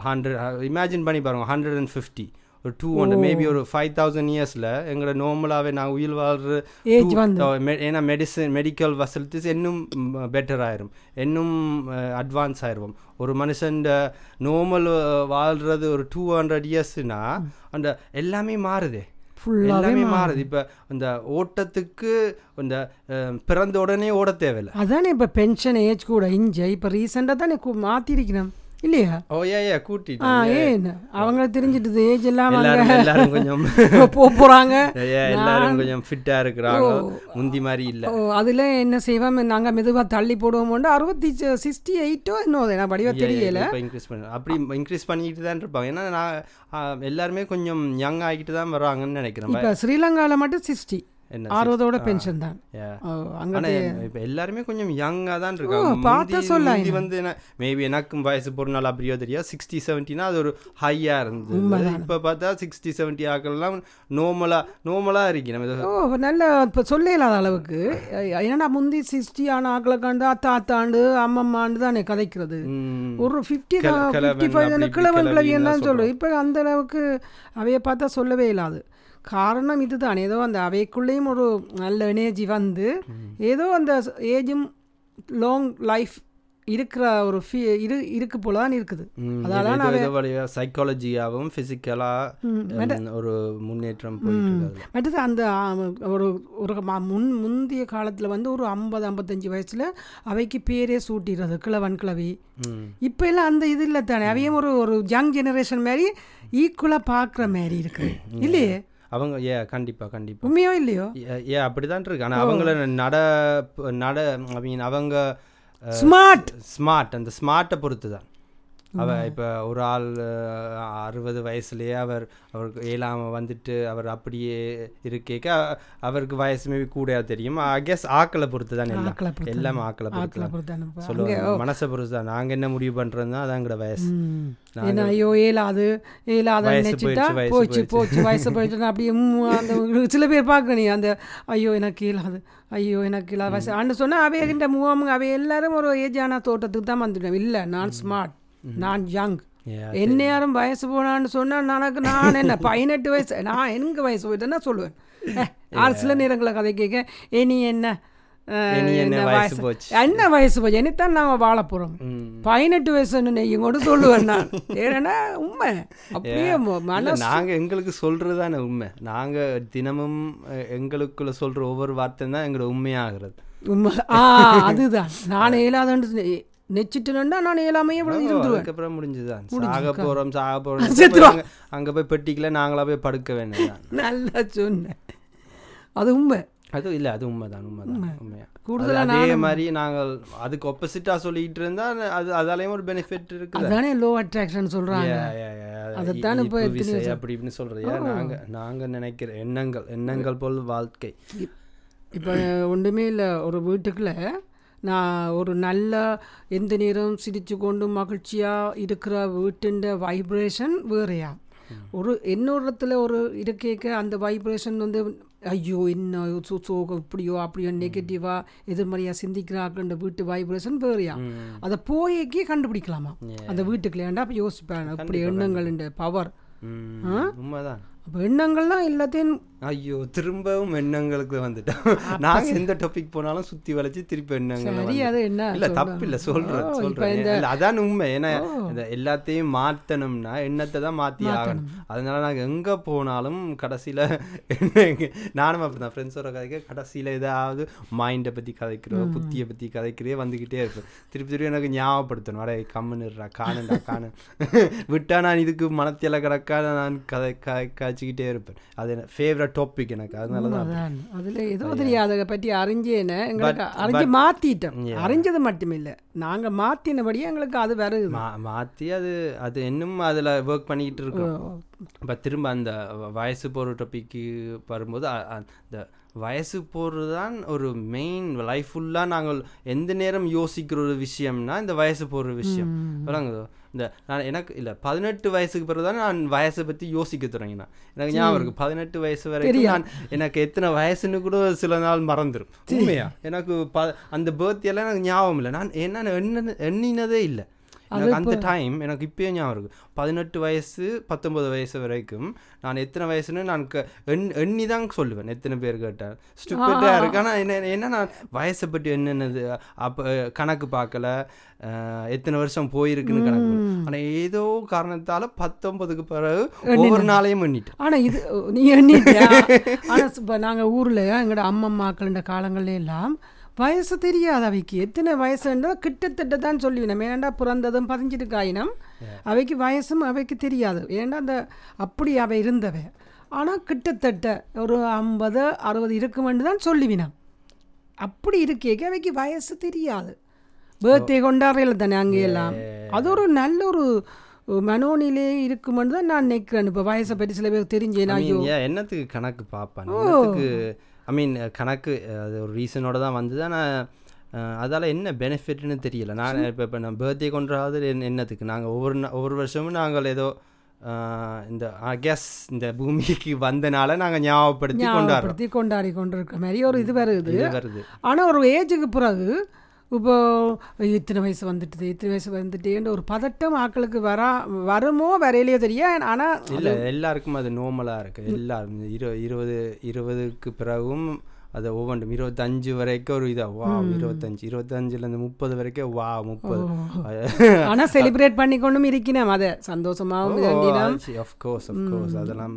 ஹண்ட்ரட் இமேஜின் பண்ணி பாருங்க ஹண்ட்ரட் அண்ட் ஃபிஃப்டி ஒரு டூ ஹண்ட்ரட் மேபி ஒரு ஃபைவ் தௌசண்ட் இயர்ஸில் எங்களை நார்மலாகவே நான் உயிர் மெ- ஏன்னா மெடிசன் மெடிக்கல் ஃபெசிலிட்டிஸ் இன்னும் பெட்டர் ஆயிரும். இன்னும் அட்வான்ஸ் ஆயிரும் ஒரு மனுஷன் நார்மல் வாழ்றது ஒரு டூ ஹண்ட்ரட் இயர்ஸ்னா அந்த எல்லாமே மாறுதே. எல்லாமே மாறுது. இப்போ இந்த ஓட்டத்துக்கு இந்த அஹ், பிறந்த உடனே ஓட தேவையில்லை. அதானே இப்போ பென்ஷன் ஏஜ் கூட இஞ்ச இப்போ ரீசெண்டாக தானே மாத்திருக்கணும். இல்லையா? ஓ ஏ ஏ கூட்டிட்டு. ஆ ஏன்? அவங்கள தெரிஞ்சிட்டுது ஏஜ் எல்லாம் எல்லாரும் எல்லாரும் கொஞ்சம் போக போகிறாங்க எல்லாரும் கொஞ்சம் ஃபிட்டா இருக்கிறாங்க முந்தி மாதிரி இல்ல. ஓ அதில் என்ன செய்வோம் நாங்கள் மெதுவாக தள்ளி போடுவோமோண்டு அறுபத்தி சிக்ஸ்டி எயிட்டோ இன்னும் நான் படிவா தெரியல. இன்க்ரீஸ் பண்ண. அப்படி இன்க்ரீஸ் பண்ணிக்கிட்டு தான் இருப்பாங்க. ஏன்னா நான் எல்லாருமே கொஞ்சம் யங் ஆகிட்டு தான் வராங்கன்னு நினைக்கிறேன். இப்போ ஸ்ரீலங்காவில் மட்டும் சிக்ஸ்டி என்ன அறுபதோட பென்ஷன் தான். இப்ப எல்லாருமே கொஞ்சம் யங்கா தான் இருக்காங்க. பார்த்தா முந்தி வந்து மேபி எனக்கும் வயசு போறனால அப்படியோ தெரியாது. சிக்ஸ்டி செவன்ட்டினா அது ஒரு ஹையா இருந்தது. இப்ப பார்த்தா சிக்ஸ்டி செவன்ட்டி ஆக்கள்லாம் நோமலா நோமலா இருக்கு நம்ம இது- நல்ல இப்போ சொல்ல இல்லாத அளவுக்கு ஏன்னா முந்தி சிக்ஸ்டி ஆன ஆக்களை கண்டு அத்தாத்தாண்டு அம்மம்மாண்டு தானே கதைக்கிறது. ஒரு ஃபிஃப்டி ஃபிஃப்டி ஃபைவ் கிழவன் தான் தான் சொல்லுவோம் இப்போ அந்த அளவுக்கு அவைய பார்த்தா சொல்லவே இல்லாது காரணம் இதுதான். ஏதோ அந்த அவைக்குள்ளேயும் ஒரு நல்ல எனர்ஜி வந்து ஏதோ அந்த ஏஜும் லாங் லைஃப் இருக்கிற ஒரு ஃபீ இரு இருக்கு போல தான் இருக்குது. ம், அதெல்லாம் ஏதோ- ஏதோ வழியா சைக்காலஜியாவும் பிசிக்கலா ஒரு முன்னேற்றம். மற்றது அந்த ஒரு ஒரு முன் முந்தைய காலத்தில் வந்து ஒரு ஐம்பது ஐம்பத்தஞ்சு வயசில் அவைக்கு பேரே சூட்டிடுறது கிழவன் கிழவி. இப்போ எல்லாம் அந்த இது இல்லை தானே. அவையும் ஒரு ஒரு யங் ஜெனரேஷன் மாதிரி ஈக்குவலாக பார்க்குற மாதிரி இருக்கு. இல்லையே? அவங்க ஏ கண்டிப்பா கண்டிப்பா. உண்மையோ இல்லையோ? ஏ- ஏ அப்படிதான் இருக்கு. ஆனா அவங்கள நட நட ஐ மீன் அவங்க ஸ்மார்ட் ஸ்மார்ட் அந்த ஸ்மார்ட்டை பொறுத்து தான் அவ இப்போ ஒரு ஆள் அறுபது வயசுலயே அவர் அவருக்கு ஏழாம வந்துட்டு அவர் அப்படியே இருக்கேக்க அவருக்கு வயசு மேபி கூட தெரியும். ஐ கெஸ் ஆக்களை பொறுத்து தான் எல்லாம் எல்லாம் ஆக்களை பொறுத்து சொல்லுவாங்க. மனசை பொறுத்து தான் நாங்க என்ன முடிவு பண்றோம் தான் அதாங்கிற வயசு. ஏன்னா ஐயோ ஏலாது ஏலாத நினைச்சிட்டா போச்சு போச்சு வயசு போயிட்டு அப்படியே அந்த சில பேர் பார்க்க நீ அந்த ஐயோ எனக்கு இயலாது ஐயோ எனக்கு இல்லாத வயசு. அன்னு சொன்னால் அவைகின்ற முகாம் அவை எல்லாரும் ஒரு ஏஜான தோட்டத்துக்கு தான் வந்துட்டேன் இல்லை நான் ஸ்மார்ட் நான் யங் Yeah, என்ன யாரும் வயசு போனான்னு சொன்னா எனக்கு நான் என்ன பதினெட்டு வயசு நான் எங்க வயசு போயிட்டேன்னா சொல்லுவேன். ஆள் சில நேரங்களில் கதை கேட்க ஏ நீ என்ன? அஹ், இனி என்ன என்ன வயசு போச்சு? என்ன வயசு போச்சு? என்னத்தான் நாங்கள் வாழ போகிறோம் ம். பதினெட்டு வயசுன்னு நெய்யும் கூட சொல்லுவேன் நான். ஏன்னா உண்மை. அப்படியே ம- இல்ல, மனசு நாங்க எங்களுக்கு சொல்றது தானே உண்மை. நாங்க தினமும் எங்களுக்குள்ள சொல்ற ஒவ்வொரு வார்த்தை தான் எங்களோட உண்மையாகிறது. உண்மை. ஆ அதுதான். நான் இயலாதன்னு நெச்சிட்டுனா நான் இயலாமையே விழுந்து இருந்துருவேன். அதுக்கப்புறம் முடிஞ்சுதான் சாக போறோம் சாக போறோம் செத்துருவோம். அங்க- போய் பெட்டிக்கல நாங்களா போய் படுக்க வேண்டியதான் நல்லா சொன்னேன். அது உண்மை. அது இல்ல அது உண்மைதான் உண்மைதான் உண்மையா. கூடுதலா அது மாதிரி நாங்கள் அதுக்கு ஒப்போசிட்டா சொல்லிட்டு இருந்தா அது அதாலயும் ஒரு பெனிஃபிட் இருக்குது. அதானே லோ அட்ராக்ஷன் சொல்றாங்க. அதைத்தான் இப்ப அப்படி இப்படின்னு சொல்றது. ஏன் நாங்க நாங்க நினைக்கிற எண்ணங்கள் எண்ணங்கள் போல் வாழ்க்கை. இப்போ ஒன்றுமே இல்லை ஒரு வீட்டுக்குள்ள நான் ஒரு நல்ல எந்த நேரம் சிரிச்சு கொண்டு மகிழ்ச்சியாக இருக்கிற வீட்டுன்ற வைப்ரேஷன் வேறையா? ஒரு இன்னொருத்துல ஒரு இருக்கேக்க அந்த வைப்ரேஷன் வந்து ஐயோ என்ன சோ சோகம் இப்படியோ அப்படியோ நெகட்டிவாக எதிர்மறையாக சிந்திக்கிறாங்கன்ற வீட்டு வைப்ரேஷன் வேறையா? அதை போய்க்கே கண்டுபிடிக்கலாமா? அந்த வீட்டுக்குள்ள ஏன்டா அப்போ யோசிப்பேன். அப்படி எண்ணங்களின் பவர் உண்மைதான். அப்போ எண்ணங்கள்லாம் எல்லாத்தையும் ஐயோ திரும்பவும் எண்ணங்களுக்கு வந்துட்டோம். நாங்க எந்த டாபிக் போனாலும் சுத்தி வளைச்சு திருப்பி எண்ணங்கள் அது என்ன? இல்ல தப்பு இல்ல சொல்றேன் சொல்றேன். இல்ல அதான் உண்மை. ஏன்னா இந்த எல்லாத்தையும் மாத்தணும்னா எண்ணத்தை தான் மாத்தி ஆகணும். அதனால நாங்க எங்க போனாலும் கடைசியில நானும் அப்படிதான். ஃப்ரெண்ட்ஸோட கதைக்க கடைசியில ஏதாவது மைண்டை பத்தி கதைக்கிறோம் புத்தியை பத்தி கதைக்கிறே வந்துகிட்டே இருப்பேன் திருப்பி திருப்பி எனக்கு ஞாபகப்படுத்தணும். அடே கம்முன்னுடுறா காணுண்டா காணு. விட்டா நான் இதுக்கு மனத்தில கிடக்காத நான் கதை கா- காய்ச்சிக்கிட்டே இருப்பேன். அது ஃபேவரட் டாபிக் எனக்கு. அதனால தான் அதில் ஏதோ தெரியாது அதை பற்றி அறிஞ்சேன்னு எங்களுக்கு அறிஞ்சு மாற்றிட்டோம் அறிஞ்சது மட்டுமில்லை. நாங்கள் மாற்றினபடியே எங்களுக்கு அது வருது மா மாற்றி அது அது இன்னும் அதில் ஒர்க் பண்ணிக்கிட்டு இருக்கோம். இப்போ திரும்ப அந்த வயசு போகிற டாபிக்கு வரும்போது அந்த வயசு போகிறது தான் ஒரு மெயின் லைஃப் ஃபுல்லாக நாங்கள் எந்த நேரம் யோசிக்கிற ஒரு விஷயம்னா இந்த வயசு போகிற விஷயம். விளங்குதோ இந்த நான் எனக்கு இல்லை பதினெட்டு வயசுக்கு பிறகு தான் நான் வயசை பற்றி யோசிக்க தொடங்கினேன். எனக்கு ஞாபகம் இருக்கு பதினெட்டு வயசு வரைக்கும் நான் எனக்கு எத்தனை வயசுன்னு கூட சில நாள் மறந்துடும் உண்மையா? எனக்கு ப அந்த எல்லாம் எனக்கு ஞாபகம் இல்லை. நான் என்ன எண்ண எண்ணினதே இல்லை. எனக்கு அந்த டைம் எனக்கு இப்பயே ஞாபகம் இருக்கு. பதினெட்டு வயசு பத்தொன்பது வயசு வரைக்கும் நான் எத்தனை வயசுன்னு நான் எண் எண்ணி தான் சொல்லுவேன். எத்தனை பேர் கேட்டேன் ஸ்டூப்பிட்டாக இருக்கு. ஆனால் என்ன என்ன நான் வயசை பற்றி என்னென்னது அப்போ கணக்கு பார்க்கல. எத்தனை வருஷம் போயிருக்குன்னு கணக்கு ஆனால் ஏதோ காரணத்தால் பத்தொன்பதுக்கு பிறகு ஒவ்வொரு நாளையும் எண்ணிட்டேன். ஆனால் இது நீ எண்ணிட்டியா? ஆனால் இப்போ நாங்கள் ஊரில் எங்களோட காலங்கள்ல எல்லாம் வயசு தெரியாது அவைக்கு. எத்தனை வயசுன்றோ கிட்டத்தட்ட தான் சொல்லுவேன் ஏன்டா பிறந்ததும் பதிஞ்சிட்டு காயினம் அவைக்கு வயசும் அவைக்கு தெரியாது. ஏன்டா அந்த அப்படி அவை இருந்தவ. ஆனால் கிட்டத்தட்ட ஒரு ஐம்பது அறுபது இருக்குமென்று தான் சொல்லுவினான் அப்படி இருக்கேக்க அவைக்கு வயசு தெரியாது. பேர்த்டே கொண்டாடுறீங்கள தானே அங்கேயெல்லாம் அது ஒரு நல்ல ஒரு மனோநிலை இருக்குமென்று தான் நான் நினைக்கிறேன். இப்போ வயசை பற்றி சில பேர் தெரிஞ்சேன். ஐயோ. என்னத்துக்கு கணக்கு பார்ப்பான் என்னத்துக்கு ஐ மீன் கணக்கு அது ஒரு ரீசனோட தான் வந்தது. ஆனால் அதால் என்ன பெனிஃபிட்னு தெரியல. நான் இப்போ இப்போ நான் பர்த்டே கொண்டாவது என்ன என்னத்துக்கு? நாங்கள் ஒவ்வொரு ஒவ்வொரு வருஷமும் நாங்கள் ஏதோ இந்த கேஸ் இந்த பூமிக்கு வந்தனால நாங்கள் ஞாபகப்படுத்தி கொண்டாடுறோம். கொண்டாடி கொண்டிருக்கிற மாதிரி ஒரு இது வருது. வருது. ஆனால் ஒரு ஏஜுக்கு பிறகு இப்போ இத்தனை வயசு வந்துட்டுது இத்தனை வயசு வந்துட்டேன்ற ஒரு பதட்டம் ஆட்களுக்கு வரா வருமோ வரையிலையோ தெரியும் ஆனால் இல்லை எல்லாருக்கும் அது நார்மலாக இருக்குது எல்லாரும் இரு இருபது இருபதுக்கு பிறகும் அது ஒவ்வொன்றும். இருபத்தஞ்சு வரைக்கும் ஒரு இதா வா இருபத்தஞ்சு இருபத்தஞ்சுலேருந்து முப்பது வரைக்கும் வா முப்பது. ஆனால் செலிப்ரேட் பண்ணி கொண்டும் இருக்கணும் அதை சந்தோஷமாகவும் இதாண்டினோம் ஆஃப்கோர்ஸ் ஆஃப்கோர்ஸ் அதெல்லாம்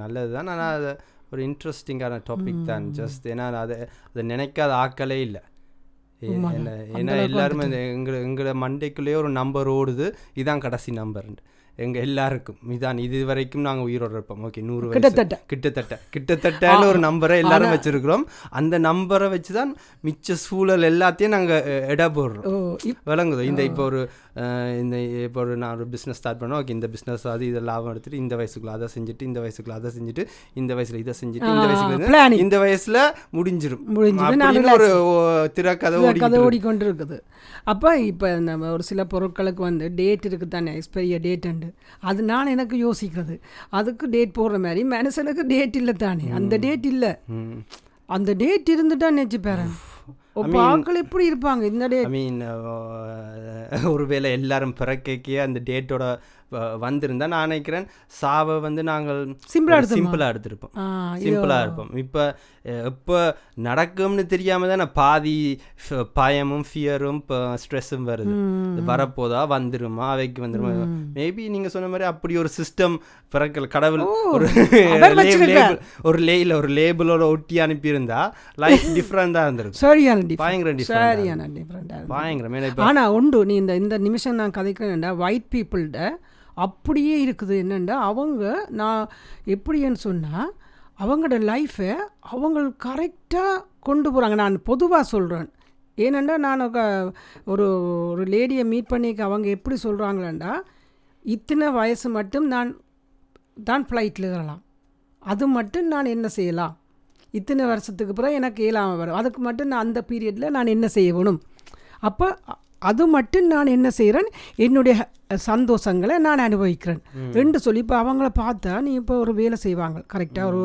நல்லது தான் ஆனால் அது ஒரு இன்ட்ரெஸ்டிங்கான டாபிக் தான். ஜஸ்ட் ஏன்னா அது அதை நினைக்காத ஆக்களே இல்லை. ஏன்னா எல்லாருமே எங்களை எங்களை மண்டைக்குள்ளேயே ஒரு நம்பர் ஓடுது. இதான் கடைசி நம்பர் எங்க எல்லாருக்கும். இதான் இது வரைக்கும் நாங்கள் உயிரோடு இருப்போம். ஓகே நூறு கிட்டத்தட்ட. கிட்டத்தட்ட. கிட்டத்தட்டன்னு ஒரு நம்பரை எல்லாரும் வச்சிருக்கிறோம். அந்த நம்பரை வச்சு தான் மிச்ச சூழல் எல்லாத்தையும் நாங்கள் எடை போடுறோம். விளங்குது. இந்த இப்போ ஒரு இந்த இப்போ ஒரு நான் ஒரு பிஸ்னஸ் ஸ்டார்ட் பண்ணோம். ஓகே இந்த பிஸ்னஸ் அது இதை லாபம் எடுத்துட்டு இந்த வயசுக்குள்ள அதை செஞ்சுட்டு இந்த வயசுக்குள்ள அதை செஞ்சுட்டு இந்த வயசுல இதை செஞ்சுட்டு இந்த வயசுல. இந்த வயசுல நான் அப்படின்னு ஒரு ஓ- திரைக்கதை கதை ஓடிக்கிட்டு ஓடிக்கொண்டு இருக்குது அப்போ இப்போ நம்ம ஒரு சில பொருட்களுக்கு வந்து டேட் இருக்குது தானே எக்ஸ்பைரிய டேட்டுண்டு அது நான் எனக்கு யோசிக்கிறது. அதுக்கு டேட் போடுற மாதிரி மனுஷனுக்கு டேட் இல்லை தானே. அந்த டேட் இல்லை. அந்த டேட் இருந்துட்டா நினச்சி பேரன் ஆட்கள் எப்படி இருப்பாங்க? இந்த டேட் ஐ மீன் ஒருவேளை எல்லாரும் பிறக்கைக்கே அந்த டேட்டோட வந்திருந்தா நான் நினைக்கிறேன். சாவை வந்து நாங்கள் எடுத்துருமா? சிம்பிளாக எடுத்திருப்போம். சிம்பிளாக இருப்போம் இப்போ எப்போ நடக்கும்னு தெரியாம தானே பாதி பயமும் ஃபியரும் இப்போ ஸ்ட்ரெஸ்ஸும் வருது. வரப்போதா வந்துருமா அவைக்கு வந்துருமா? மேபி நீங்க சொன்ன மாதிரி அப்படி ஒரு சிஸ்டம் பிறக்கல கடவுள் ஒரு ஒரு லேயில் ஒரு லேபிளோட ஒட்டி அனுப்பியிருந்தா லைஃப் டிஃப்ரெண்டாக இருந்திருக்கும். சரியான. பயங்கர சரியான டிஃப்ரெண்டாக பயங்கரம் ஆனால் உண்டு நீ இந்த இந்த நிமிஷம் நான் கதைக்கிறேன்டா ஒயிட் பீப்புள்கிட்ட அப்படியே இருக்குது. என்னென்னா அவங்க நான் எப்படின்னு சொன்னால் அவங்களோட லைஃப்பை அவங்க கரெக்டாக கொண்டு போகிறாங்க நான் பொதுவாக சொல்கிறேன் ஏனெண்டா நான் ஒரு ஒரு லேடியை மீட் பண்ணிக்க அவங்க எப்படி சொல்கிறாங்களேண்டா இத்தனை வயசு மட்டும் நான் தான் ஃப்ளைட்டில் ஏறலாம். அது மட்டும் நான் என்ன செய்யலாம்? இத்தனை வருஷத்துக்கு பிறகு எனக்கு இயலாமல் வரும். அதுக்கு மட்டும் நான் அந்த பீரியடில் நான் என்ன செய்யணும் அப்போ அது மட்டும் நான் என்ன செய்கிறேன் என்னுடைய சந்தோஷங்களை நான் அனுபவிக்கிறேன். ரெண்டு சொல்லி இப்போ அவங்கள பார்த்தா நீ இப்போ ஒரு வேலை செய்வாங்க. கரெக்டாக ஒரு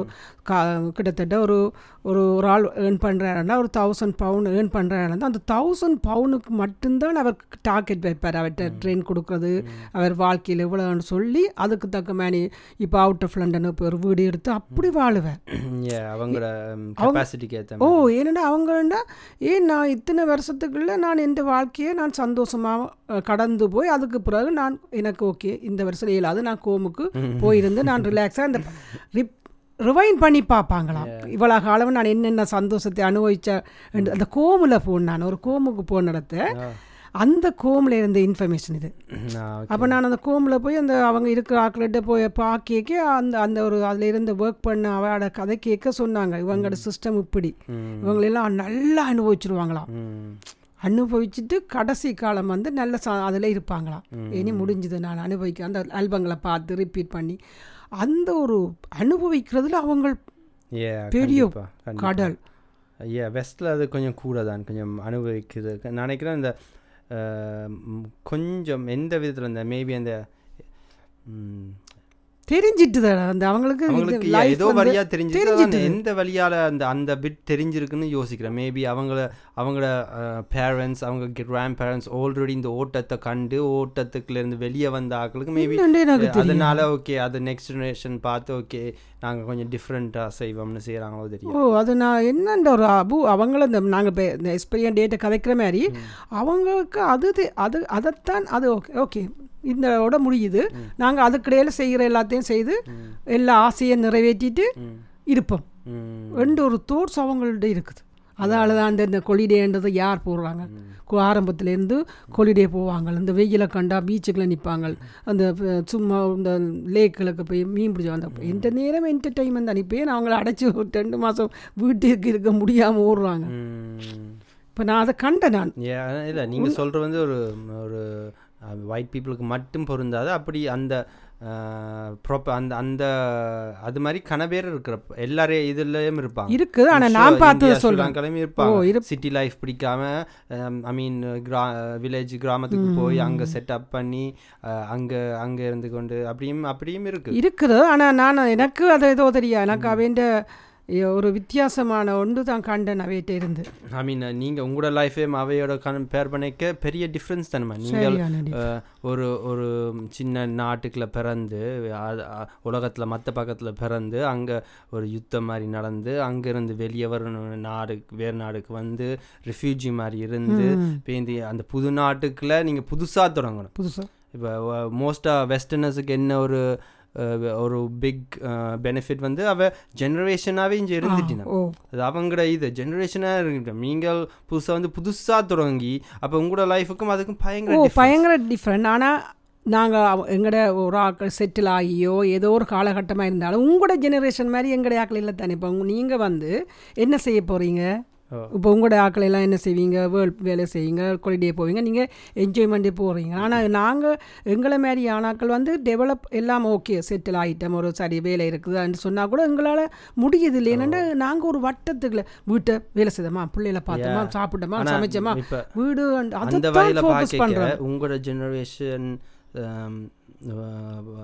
கா கிட்டத்தட்ட ஒரு ஒரு ஒரு ஆள் ஏர்ன் பண்ணுறாருன்னா ஒரு தௌசண்ட் பவுன் ஏர்ன் பண்ணுறாருன்னா அந்த தௌசண்ட் பவுனுக்கு மட்டும்தான் அவர் டார்கெட் வைப்பார். அவர்கிட்ட ட்ரெயின் கொடுக்குறது அவர் வாழ்க்கையில் இவ்வளோன்னு சொல்லி அதுக்கு தக்க மேனி இப்போ அவுட் ஆஃப் லண்டன் இப்போ ஒரு வீடு எடுத்து அப்படி வாழுவேன் ஏற்ற ஓ ஏன்னா அவங்கண்டா ஏன் நான் இத்தனை வருஷத்துக்குள்ள நான் என் வாழ்க்கையை நான் சந்தோஷமாக கடந்து போய் அதுக்கு பிறகு நான் எனக்கு ஓகே. இந்த வருஷம் இயலாது நான் கோமுக்கு போயிருந்து நான் ரிலாக்ஸாக இந்த ரிப் ரிவைன் பண்ணி பார்ப்பாங்களாம் இவ்வளோ காலம் நான் என்னென்ன சந்தோஷத்தை அனுபவிச்ச அந்த கோமில் போன நான் ஒரு கோமுக்கு போன இடத்த அந்த கோமில் இருந்த இன்ஃபர்மேஷன் இது. அப்போ நான் அந்த கோமில் போய் அந்த அவங்க இருக்கிற ஆட்கள்கிட்ட போய் பார்க்க அந்த அந்த ஒரு அதில் இருந்து ஒர்க் பண்ண அவளோட கதை கேட்க சொன்னாங்க. இவங்களோட சிஸ்டம் இப்படி. இவங்களெல்லாம் நல்லா அனுபவிச்சிருவாங்களாம். அனுபவிச்சுட்டு கடைசி காலம் வந்து நல்ல ச அதில் இருப்பாங்களாம். இனி முடிஞ்சது நான் அனுபவிக்க அந்த ஆல்பங்களை பார்த்து ரிப்பீட் பண்ணி அந்த ஒரு அனுபவிக்கிறதுல அவங்க பெரிய கடல். ஐயா வெஸ்ட்டில் அது கொஞ்சம் கூட தான் கொஞ்சம் அனுபவிக்குது நான் நினைக்கிறேன் இந்த கொஞ்சம் எந்த விதத்தில் இந்த மேபி அந்த தெரிஞ்சிட்டு அந்த அவங்களுக்கு அவங்களுக்கு ஏதோ வந்து வழியா தெரிஞ்சிருக்கு தெரிஞ்சிட்டு. எந்த வழியால அந்த அந்த பிட் தெரிஞ்சிருக்குன்னு யோசிக்கிறேன். மேபி அவங்கள அவங்களோட பேரண்ட்ஸ் அவங்க கிராண்ட் பேரண்ட்ஸ் ஆல்ரெடி இந்த ஓட்டத்தை கண்டு ஓட்டத்துக்குள்ள இருந்து வெளியே வந்த ஆட்களுக்கு மேபி அதனால ஓகே அது நெக்ஸ்ட் ஜெனரேஷன் பார்த்து ஓகே நாங்க கொஞ்சம் டிஃப்ரெண்ட்டாக செய்வோம்னு செய்கிறாங்களோ தெரியும் ஓ அது நான் என்னன்ற ஒரு அபு அவங்கள இந்த நாங்கள் இப்போ இந்த எக்ஸ்பீரியன் டேட்டை கதைக்கிற மாதிரி அவங்களுக்கு அது அது அதைத்தான் அது ஓகே ஓகே இதோட முடியுது. நாங்கள் அதுக்கிடையில் செய்கிற எல்லாத்தையும் செய்து எல்லா ஆசையை நிறைவேற்றிட்டு இருப்போம். ரெண்டு ஒரு தோட்ஸ் அவங்கள்ட்ட இருக்குது. அதால தான் அந்த இந்த கொலிடேன்றது யார் போடுறாங்க? ஆரம்பத்திலேருந்து கொலிடே போவாங்க. இந்த வெயிலை கண்டா பீச்சுக்குள்ள நிற்பாங்க அந்த சும்மா இந்த லேக்களுக்கு போய் மீன் பிடிச்சி வந்த எந்த நேரம் என்டர்டைன்மெண்ட் அனுப்பி அவங்கள அடைச்சி ஒரு ரெண்டு மாதம் வீட்டுக்கு இருக்க முடியாமல் ஓடுறாங்க. இப்போ நான் அதை கண்டேன் நான். இல்லை நீங்கள் சொல்கிற வந்து ஒரு ஒரு ஒயிட் பீப்புளுக்கு மட்டும் பொருந்தாது. அப்படி அந்த ப்ராப்பர் அந்த அந்த அது மாதிரி கன பேர் இருக்கிற எல்லாரே இதுலயும் இருப்பாங்க. இருக்குது ஆனா Sure, நான் சொல்றேன். ஸ்ரீலங்காலையும் ஓ, இருப்பாங்க இரு- சிட்டி லைஃப் பிடிக்காம ஐ மீன் கிரா வில்லேஜ் கிராமத்துக்கு போய் அங்க செட்டப் பண்ணி அங்க அங்க இருந்து கொண்டு அப்படியும் அப்படியும் இருக்கு. இருக்குது. ஆனா நான் எனக்கு அது ஏதோ தெரியா எனக்கு அவேண்ட ஒரு வித்தியாசமான ஒன்று தான் கண்டேன் அவையிட்ட இருந்து. ஐ மீன் நீங்க உங்களோட லைஃபையும் அவையோட கம்பேர் பண்ணிக்க பெரிய டிஃப்ரென்ஸ் தானே நீங்கள் ஒரு ஒரு சின்ன நாட்டுக்குள்ள பிறந்து உலகத்துல மற்ற பக்கத்துல பிறந்து அங்க ஒரு யுத்தம் மாதிரி நடந்து அங்கிருந்து வெளியே வரணும் நாடு வேறு நாடுக்கு வந்து ரிஃப்யூஜி மாதிரி இருந்து பேந்தி அந்த புது நாட்டுக்குள்ள நீங்க புதுசா தொடங்கணும். புதுசா. இப்போ மோஸ்ட்டாக வெஸ்டர்னர்ஸுக்கு என்ன ஒரு ஒரு பிக் பெனிஃபிட் வந்து அவ ஜெனரேஷனாகவே இங்கே இருந்துட்டினா. அது அவங்களோட இது. ஜெனரேஷனாக இருக்கு நீங்கள் புதுசாக வந்து புதுசாக தொடங்கி அப்போ உங்களோட லைஃபுக்கும் அதுக்கும் பயங்கர. பயங்கர டிஃப்ரெண்ட் ஆனால் நாங்கள் எங்களோட ஒரு ஆக்கள் செட்டில் ஆகியோ ஏதோ ஒரு காலகட்டமாக இருந்தாலும் உங்களோட ஜெனரேஷன் மாதிரி எங்களுடைய ஆக்கள் இல்லை தானே. இப்போ நீங்கள் வந்து என்ன செய்ய போகிறீங்க. இப்போ உங்களோட ஆக்கள் எல்லாம் என்ன செய்வீங்க? வேர்ல்ட் வேலை செய்வீங்க கொலிடே போவீங்க நீங்கள் என்ஜாய்மெண்ட்டே போகிறீங்க ஆனால் நாங்கள் எங்களை மாதிரி ஆனாக்கள் வந்து டெவலப் எல்லாம் ஓகே செட்டில் ஆகிட்டோம் ஒரு சரி வேலை இருக்குதுன்னு சொன்னால் கூட எங்களால் முடியுது இல்லை என்னென்னா நாங்கள் ஒரு வட்டத்துக்குள்ள வீட்டை வேலை செய்தோமா? பிள்ளைகளை பார்த்தோமா? சாப்பிட்டோமா? சமைச்சோமா? வீடு அந்த வகையில் பண்ணுறோம் உங்களோட ஜெனரேஷன்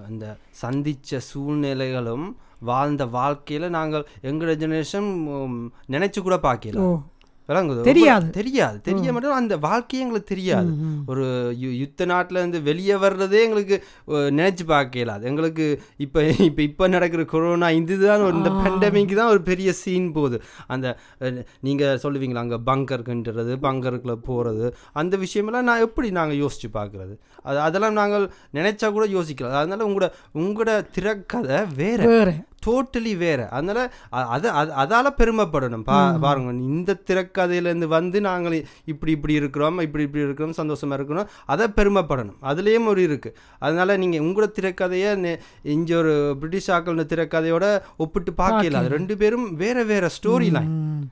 அந்த சந்திச்ச சூழ்நிலைகளும் வாழ்ந்த வாழ்க்கையில நாங்கள் எங்களோட ஜெனரேஷன் நினைச்சு கூட பார்க்கல. விளங்குது தெரியாது. தெரியாது. தெரிய மட்டும் அந்த வாழ்க்கையே எங்களுக்கு தெரியாது. ஒரு யுத்த நாட்டுல இருந்து வெளியே வர்றதே எங்களுக்கு நினைச்சு பார்க்க இயலாது. எங்களுக்கு இப்போ இப்போ இப்போ நடக்கிற கொரோனா இதுதான் ஒரு- இந்த பெண்டமிக் தான் ஒரு பெரிய சீன் போகுது. அந்த அஹ், நீங்க சொல்லுவீங்களா அங்க பங்கருக்குன்றது பங்கருக்குள்ள போறது அந்த விஷயமெல்லாம் நான் எப்படி நாங்க யோசிச்சு பார்க்கறது? அது அதெல்லாம் நாங்கள் நினைச்சா கூட யோசிக்கலாம். அதனால உங்களோட உங்களோட திரைக்கதை வேற. வேற. டோட்டலி வேற. அதனால அது அது- அதால பெருமைப்படணும். பா பாருங்க இந்த திரைக்கதையிலேருந்து வந்து நாங்கள் இப்படி இப்படி இருக்கிறோம் இப்படி இப்படி இருக்கிறோம் சந்தோஷமா இருக்கிறோம். அதை பெருமைப்படணும். அதுலேயும் ஒரு இருக்கு. அதனால நீங்க உங்களோட திரைக்கதையை இங்க ஒரு பிரிட்டிஷ் ஆக்கள் திரைக்கதையோட ஒப்பிட்டு பார்க்கல. அது ரெண்டு பேரும் வேற வேற ஸ்டோரி லைன் ம்.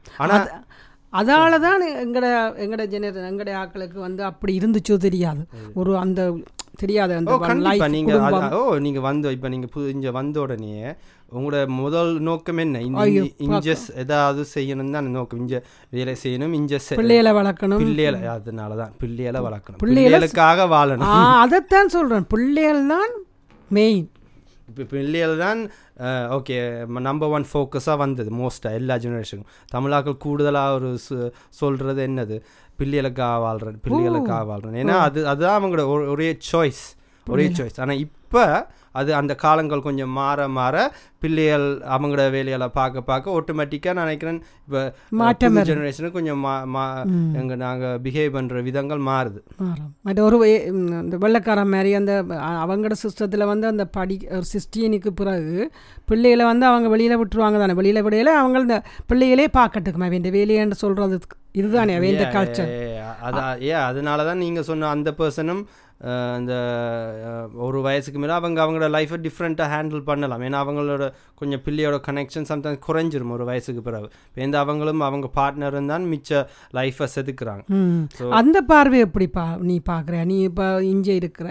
அதால தான் எங்கட எங்கட ஜெனரேஷன் எங்கட ஆட்களுக்கு வந்து அப்படி இருந்துச்சோ தெரியாது. ஒரு அந்த தெரியாது அந்த ஓ கண்டிப்பா. life, நீங்க குடும்பம். அது- ஓ நீங்க வந்து இப்ப நீங்க புது இங்க வந்த உடனே உங்களோட முதல் நோக்கம் என்ன? இஞ்சஸ் ஏதாவது செய்யணும் தான் நோக்கம். இங்க வேலை செய்யணும் இஞ்ச செ- பிள்ளைகளை வளர்க்கணும். பிள்ளைகளை அதனால தான் பிள்ளைகளை வளர்க்கணும். பிள்ளைகளை- பிள்ளைகளுக்காக வாழணும். அதைத்தான் சொல்றேன். பிள்ளைகள் தான் மெயின் இப்போ பிள்ளைகள் தான் ஓகே நம்பர் ஒன் ஃபோக்கஸாக வந்தது மோஸ்ட்டாக எல்லா ஜெனரேஷனுக்கும் தமிழாக்கள் கூடுதலாக ஒரு சு- சொல்றது என்னது? பிள்ளைகளுக்காக வாழ்றேன் பிள்ளைகளுக்காக வாழ்றேன் ஏன்னா அது அதுதான் அவங்களோட ஒரே சாய்ஸ் ஒரே சாய்ஸ் ஆனால் இப்போ அது அந்த காலங்கள் கொஞ்சம் மாற மாற பிள்ளைகள் அவங்களோட வேலைகளை பார்க்க பார்க்க ஆட்டோமேட்டிக்காக நான் நினைக்கிறேன் இப்போ ஜெனரேஷனுக்கு கொஞ்சம் மா மா எங்க நாங்கள் பிஹேவ் பண்ணுற விதங்கள் மாறுது. மற்ற ஒரு இந்த வெள்ளைக்காரன் மாதிரி அந்த அவங்களோட சிஸ்டத்தில் வந்து அந்த படி ஒரு சிக்ஸ்டீனுக்கு பிறகு பிள்ளைகளை வந்து அவங்க வெளியில் விட்டுருவாங்க தானே. வெளியில் விடையில அவங்க இந்த பிள்ளைகளே பார்க்கட்டுக்குமா வேண்டிய வேலையான்னு சொல்கிறது இதுதானே வேண்டிய கல்ச்சர் அதான் ஏ அதனால தான் நீங்கள் சொன்ன அந்த பர்சனும் இந்த அஹ், ஒரு வயசுக்கு மேலே அவங்க அவங்களோட லைஃப்பை டிஃப்ரெண்ட்டாக ஹேண்டில் பண்ணலாம். ஏன்னா அவங்களோட கொஞ்சம் பிள்ளையோட கனெக்ஷன் சம்டைம்ஸ் குறைஞ்சிரும் ஒரு வயசுக்கு பிறகு. எந்த அவங்களும் அவங்க பார்ட்னரும் தான் மிச்ச லைஃப்பை செதுக்குறாங்க. அந்த பார்வை எப்படி பா நீ பார்க்குற நீ இப்போ இங்கே இருக்கிற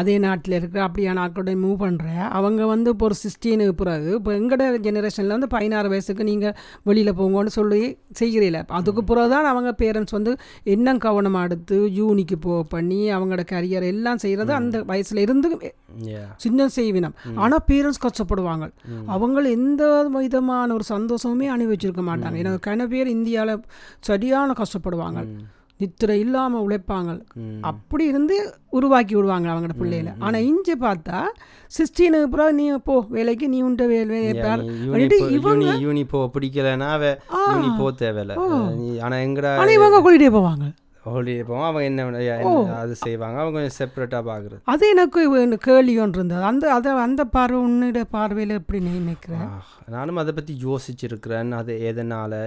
அதே நாட்டில் இருக்கிற அப்படியான ஆட்களோட மூவ் பண்ணுற அவங்க வந்து இப்போ ஒரு சிக்ஸ்டீனுக்கு பிறகு இப்போ எங்களோட ஜெனரேஷனில் வந்து பதினாறு வயசுக்கு நீங்கள் வெளியில் போங்கன்னு சொல்லி செய்கிறீல அதுக்கு பிறகு தான் அவங்க பேரண்ட்ஸ் வந்து என்ன கவனமாக எடுத்து யூனிக்கு போ பண்ணி அவங்களோட கரியர் எல்லாம் செய்கிறது அந்த வயசுல இருந்து. சின்ன செய்வினம். ஆனால் பேரண்ட்ஸ் கஷ்டப்படுவாங்க. அவங்க எந்த விதமான ஒரு சந்தோஷமுமே அனுபவிச்சிருக்க மாட்டாங்க. ஏன்னா கன பேர் இந்தியாவில் சரியான கஷ்டப்படுவாங்க. நித்திரை இல்லாமல் உழைப்பாங்க. அப்படி இருந்து உருவாக்கி விடுவாங்க அவங்களோட பிள்ளைகளை. ஆனால் இங்கே பார்த்தா சிக்ஸ்டீனுக்கு அப்புறம் நீ போ வேலைக்கு நீ உண்ட வேலை இவங்க யூனி போ பிடிக்கலைன்னா யூனி போ தேவையில்ல. ஆனால் எங்கடா இவங்க கூட்டிகிட்டே போவாங்க. ஹோலிடே போவோம் அவங்க என்ன அது செய்வாங்க அவங்க கொஞ்சம் செப்பரேட்டாக பார்க்குறது அது எனக்கு கேள்வி ஒன்று இருந்தது. அந்த அதை அந்த பார்வை உன்னிட பார்வையில் எப்படி நினைக்கிறேன் நானும் அதை பற்றி யோசிச்சிருக்கிறேன். அது எதனால்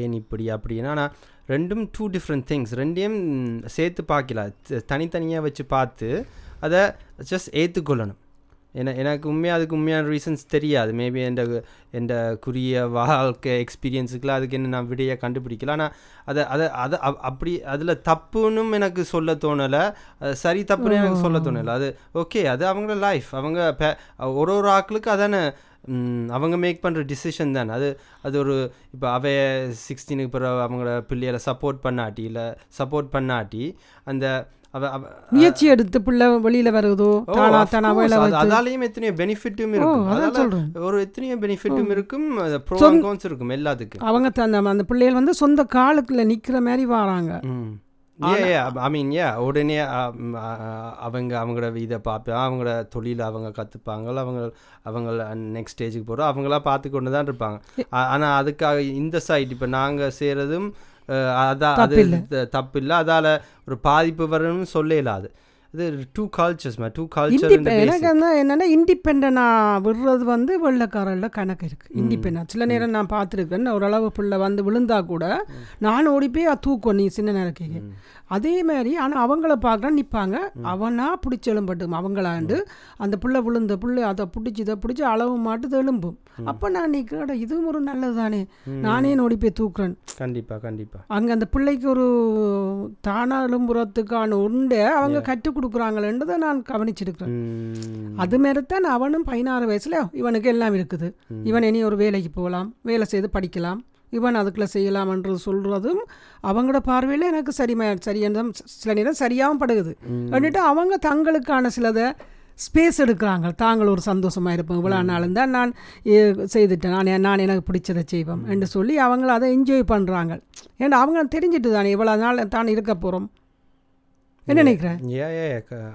ஏன் இப்படி அப்படின்னா ஆனால் ரெண்டும் டூ டிஃப்ரெண்ட் திங்ஸ் ரெண்டையும் சேர்த்து பார்க்கல. தனித்தனியாக வச்சு பார்த்து அதை ஜஸ்ட் ஏற்றுக்கொள்ளணும் என எனக்கு உண்மையாக அதுக்கு உண்மையான ரீசன்ஸ் தெரியாது. மேபி எந்த எந்த குறிய வாழ்க்கை எக்ஸ்பீரியன்ஸுக்குலாம் அதுக்கு என்ன நான் விடையை கண்டுபிடிக்கல. ஆனால் அதை அதை அதை அப்- அப்படி அதில் தப்புன்னும் எனக்கு சொல்ல தோணலை. சரி தப்புன்னு எனக்கு சொல்ல தோணலை. அது ஓகே அது அவங்களோட லைஃப் அவங்க ஒரு ஒரு ஆட்களுக்கு அதானே அவங்க மேக் பண்ணுற டிசிஷன் தானே. அது அது ஒரு இப்போ அவை சிக்ஸ்டீனுக்கு பிறகு அவங்களோட பிள்ளைகளை சப்போர்ட் பண்ணாட்டி இல்லை சப்போர்ட் பண்ணாட்டி அந்த முயற்சி எடுத்து பிள்ளை வெளியில வருதோ அதாலேயும் எத்தனையோ பெனிஃபிட்டும் இருக்கும். ஒரு எத்தனையோ பெனிஃபிட்டும் இருக்கும். இருக்கும் எல்லாத்துக்கும். அவங்க அந்த பிள்ளைகள் வந்து சொந்த காலுக்குள்ள நிக்கிற மாதிரி வராங்க. ஐ மீன் ஏ உடனே அ, அ, அவங்க அவங்களோட இதை பார்ப்பாங்க அவங்களோட தொழிலை அவங்க கற்றுப்பாங்க அவங்க அவங்க நெக்ஸ்ட் ஸ்டேஜுக்கு போகிறோம் அவங்களா பார்த்து கொண்டு தான் இருப்பாங்க. ஆனால் அதுக்காக இந்த சைட் இப்போ நாங்கள் செய்கிறதும் அதான் அது தப்பில்ல. அதால் ஒரு பாதிப்பு வரணும்னு சொல்ல இயலாது. இது டூ கல்ச்சர்ஸ் டூ கல்ச்சர் எனக்கு வந்து என்னன்னா இண்டிபெண்டனா விடுறது வந்து வெள்ளக்காரல்ல கணக்கு இருக்கு. இண்டிபெண்டன்ட் சில நேரம் நான் பார்த்துருக்கேன் ஓரளவு பிள்ளை வந்து விழுந்தா கூட நான் ஓடி போய் "அ, தூக்கும் நீ சின்ன நேரக்கைக்கு அதே மாதிரி ஆனால் அவங்கள பார்க்குறேன் நிற்பாங்க அவனா பிடிச்சி எழும்பட்டும் அவங்களாண்டு அந்த புள்ள விழுந்த புள்ள அதை பிடிச்சி இதை பிடிச்சி அளவு மாட்டு எழும்பும். அப்போ நான் நிற்கிறேன் இதுவும் ஒரு நல்லது தானே. நானே ஓடி போய் தூக்குறேன். கண்டிப்பாக கண்டிப்பாக அங்கே அந்த பிள்ளைக்கு ஒரு தானா எழும்புறதுக்கான உண்டை அவங்க கற்றுக் கொடுக்குறாங்களன்றதை நான் கவனிச்சிருக்கிறேன். அது மாரி தான் அவனும் பதினாறு வயசுல இவனுக்கு எல்லாம் இருக்குது. இவன் இனி ஒரு வேலைக்கு போகலாம் வேலை செய்து படிக்கலாம். இவன் அதுக்குள்ள செய்யலாம்ன்றது சொல்கிறதும் அவங்களோட பார்வையில் எனக்கு சரி சரியான சில நேரம் சரியாகவும் படுகுது. வந்துட்டு அவங்க தங்களுக்கான சிலதை ஸ்பேஸ் எடுக்கிறாங்க. தாங்கள் ஒரு சந்தோஷமாக இருப்போம். இவ்வளோ நாளும் தான் நான் செய்துட்டேன். நான் நான் எனக்கு பிடிச்சதை செய்வோம் என்று சொல்லி அவங்கள அதை என்ஜாய் பண்ணுறாங்க ஏன்னா அவங்க தெரிஞ்சிட்டு தானே இவ்வளோ நாள் தான் இருக்க போகிறோம் என்ன நினைக்கிறேன்? ஏ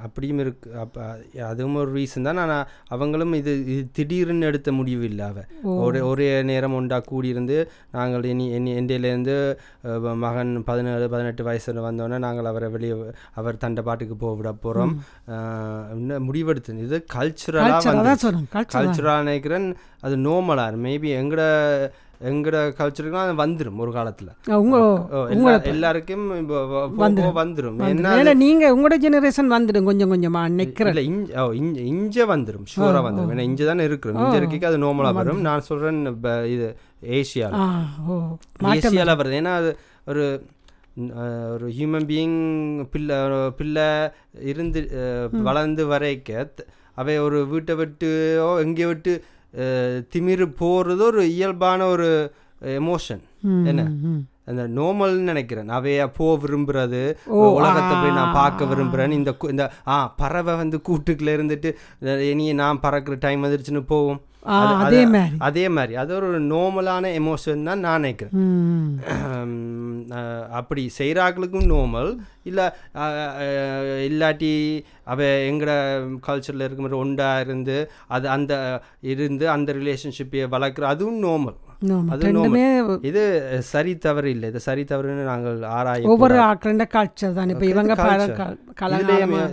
அப்படியும் இருக்கு. அப்போ அதுவும் ஒரு ரீசன் தான். ஆனால் அவங்களும் இது இது திடீர்னு எடுத்த முடிவு இல்லை அவ. ஒரே ஒரே நேரம் ஒன்றா கூடியிருந்து நாங்கள் இனி இனி எண்டையிலேருந்து மகன் பதினேழு பதினெட்டு வயசில் வந்தோடனே நாங்கள் அவரை வெளியே அவர் தண்டை பாட்டுக்கு போக விட போகிறோம் முடிவெடுத்து இது கல்ச்சுரலாக கல்ச்சர் வந்து கல்ச்சுரலாக நினைக்கிறேன். அது நோமலாக மேபி எங்கட எங்கட கல்ச்சருக்குலாம் வந்துடும் ஒரு காலத்தில். உங்க எல்லாருக்கும் இப்போ வந்துடும் என்ன ஏன்னா நீங்கள் உங்களோட ஜெனரேஷன் வந்துடும் கொஞ்சம் கொஞ்சமாக நிற்கிற இல்ல இஞ்ச இஞ்ச வந்துடும் ஷூரா வந்துடும் ஏன்னா இஞ்ச தானே இருக்கிறோம். இஞ்ச இருக்கைக்கு அது நார்மலா வரும். நான் சொல்றேன் ப- இது மாற்றம் ஏசியால வருது. ஏன்னா அது ஒரு ஒரு ஹியூமன் பீயிங் பிள்ளை பிள்ளை இருந்து வளர்ந்து வரைக்க அவை ஒரு வீட்டை விட்டுயோ எங்கேயோ விட்டு திமிரு போறது ஒரு இயல்பான ஒரு எமோஷன் என்ன? அந்த நோமல்னு நினைக்கிறேன். அவைய போ விரும்புறது உலகத்தை போய் நான் பார்க்க விரும்புறேன் இந்த இந்த ஆ பறவை வந்து கூட்டுக்குள்ள இருந்துட்டு இனி நான் பறக்கிற டைம் வந்துருச்சுன்னு போவோம். அது- மாதிரி. அதே மாதிரி. அது ஒரு நார்மலான எமோஷன் தான் நான் நினைக்கிறேன். அப்படி செய்கிறாக்களுக்கும் நார்மல் இல்லை இல்லாட்டி அவ எங்கட கல்ச்சரில் இருக்கிற ஒண்டா இருந்து அது அந்த இருந்து அந்த ரிலேஷன்ஷிப்பை வளர்க்குற அதுவும் ரெண்டுமே இது சரி தவறு இல்லை. இது சரி தவறுன்னு நாங்கள் ஆராய ஒவ்வொரு ஆக்கிரண்ட கல்ச்சர் தான். இப்போ இவங்க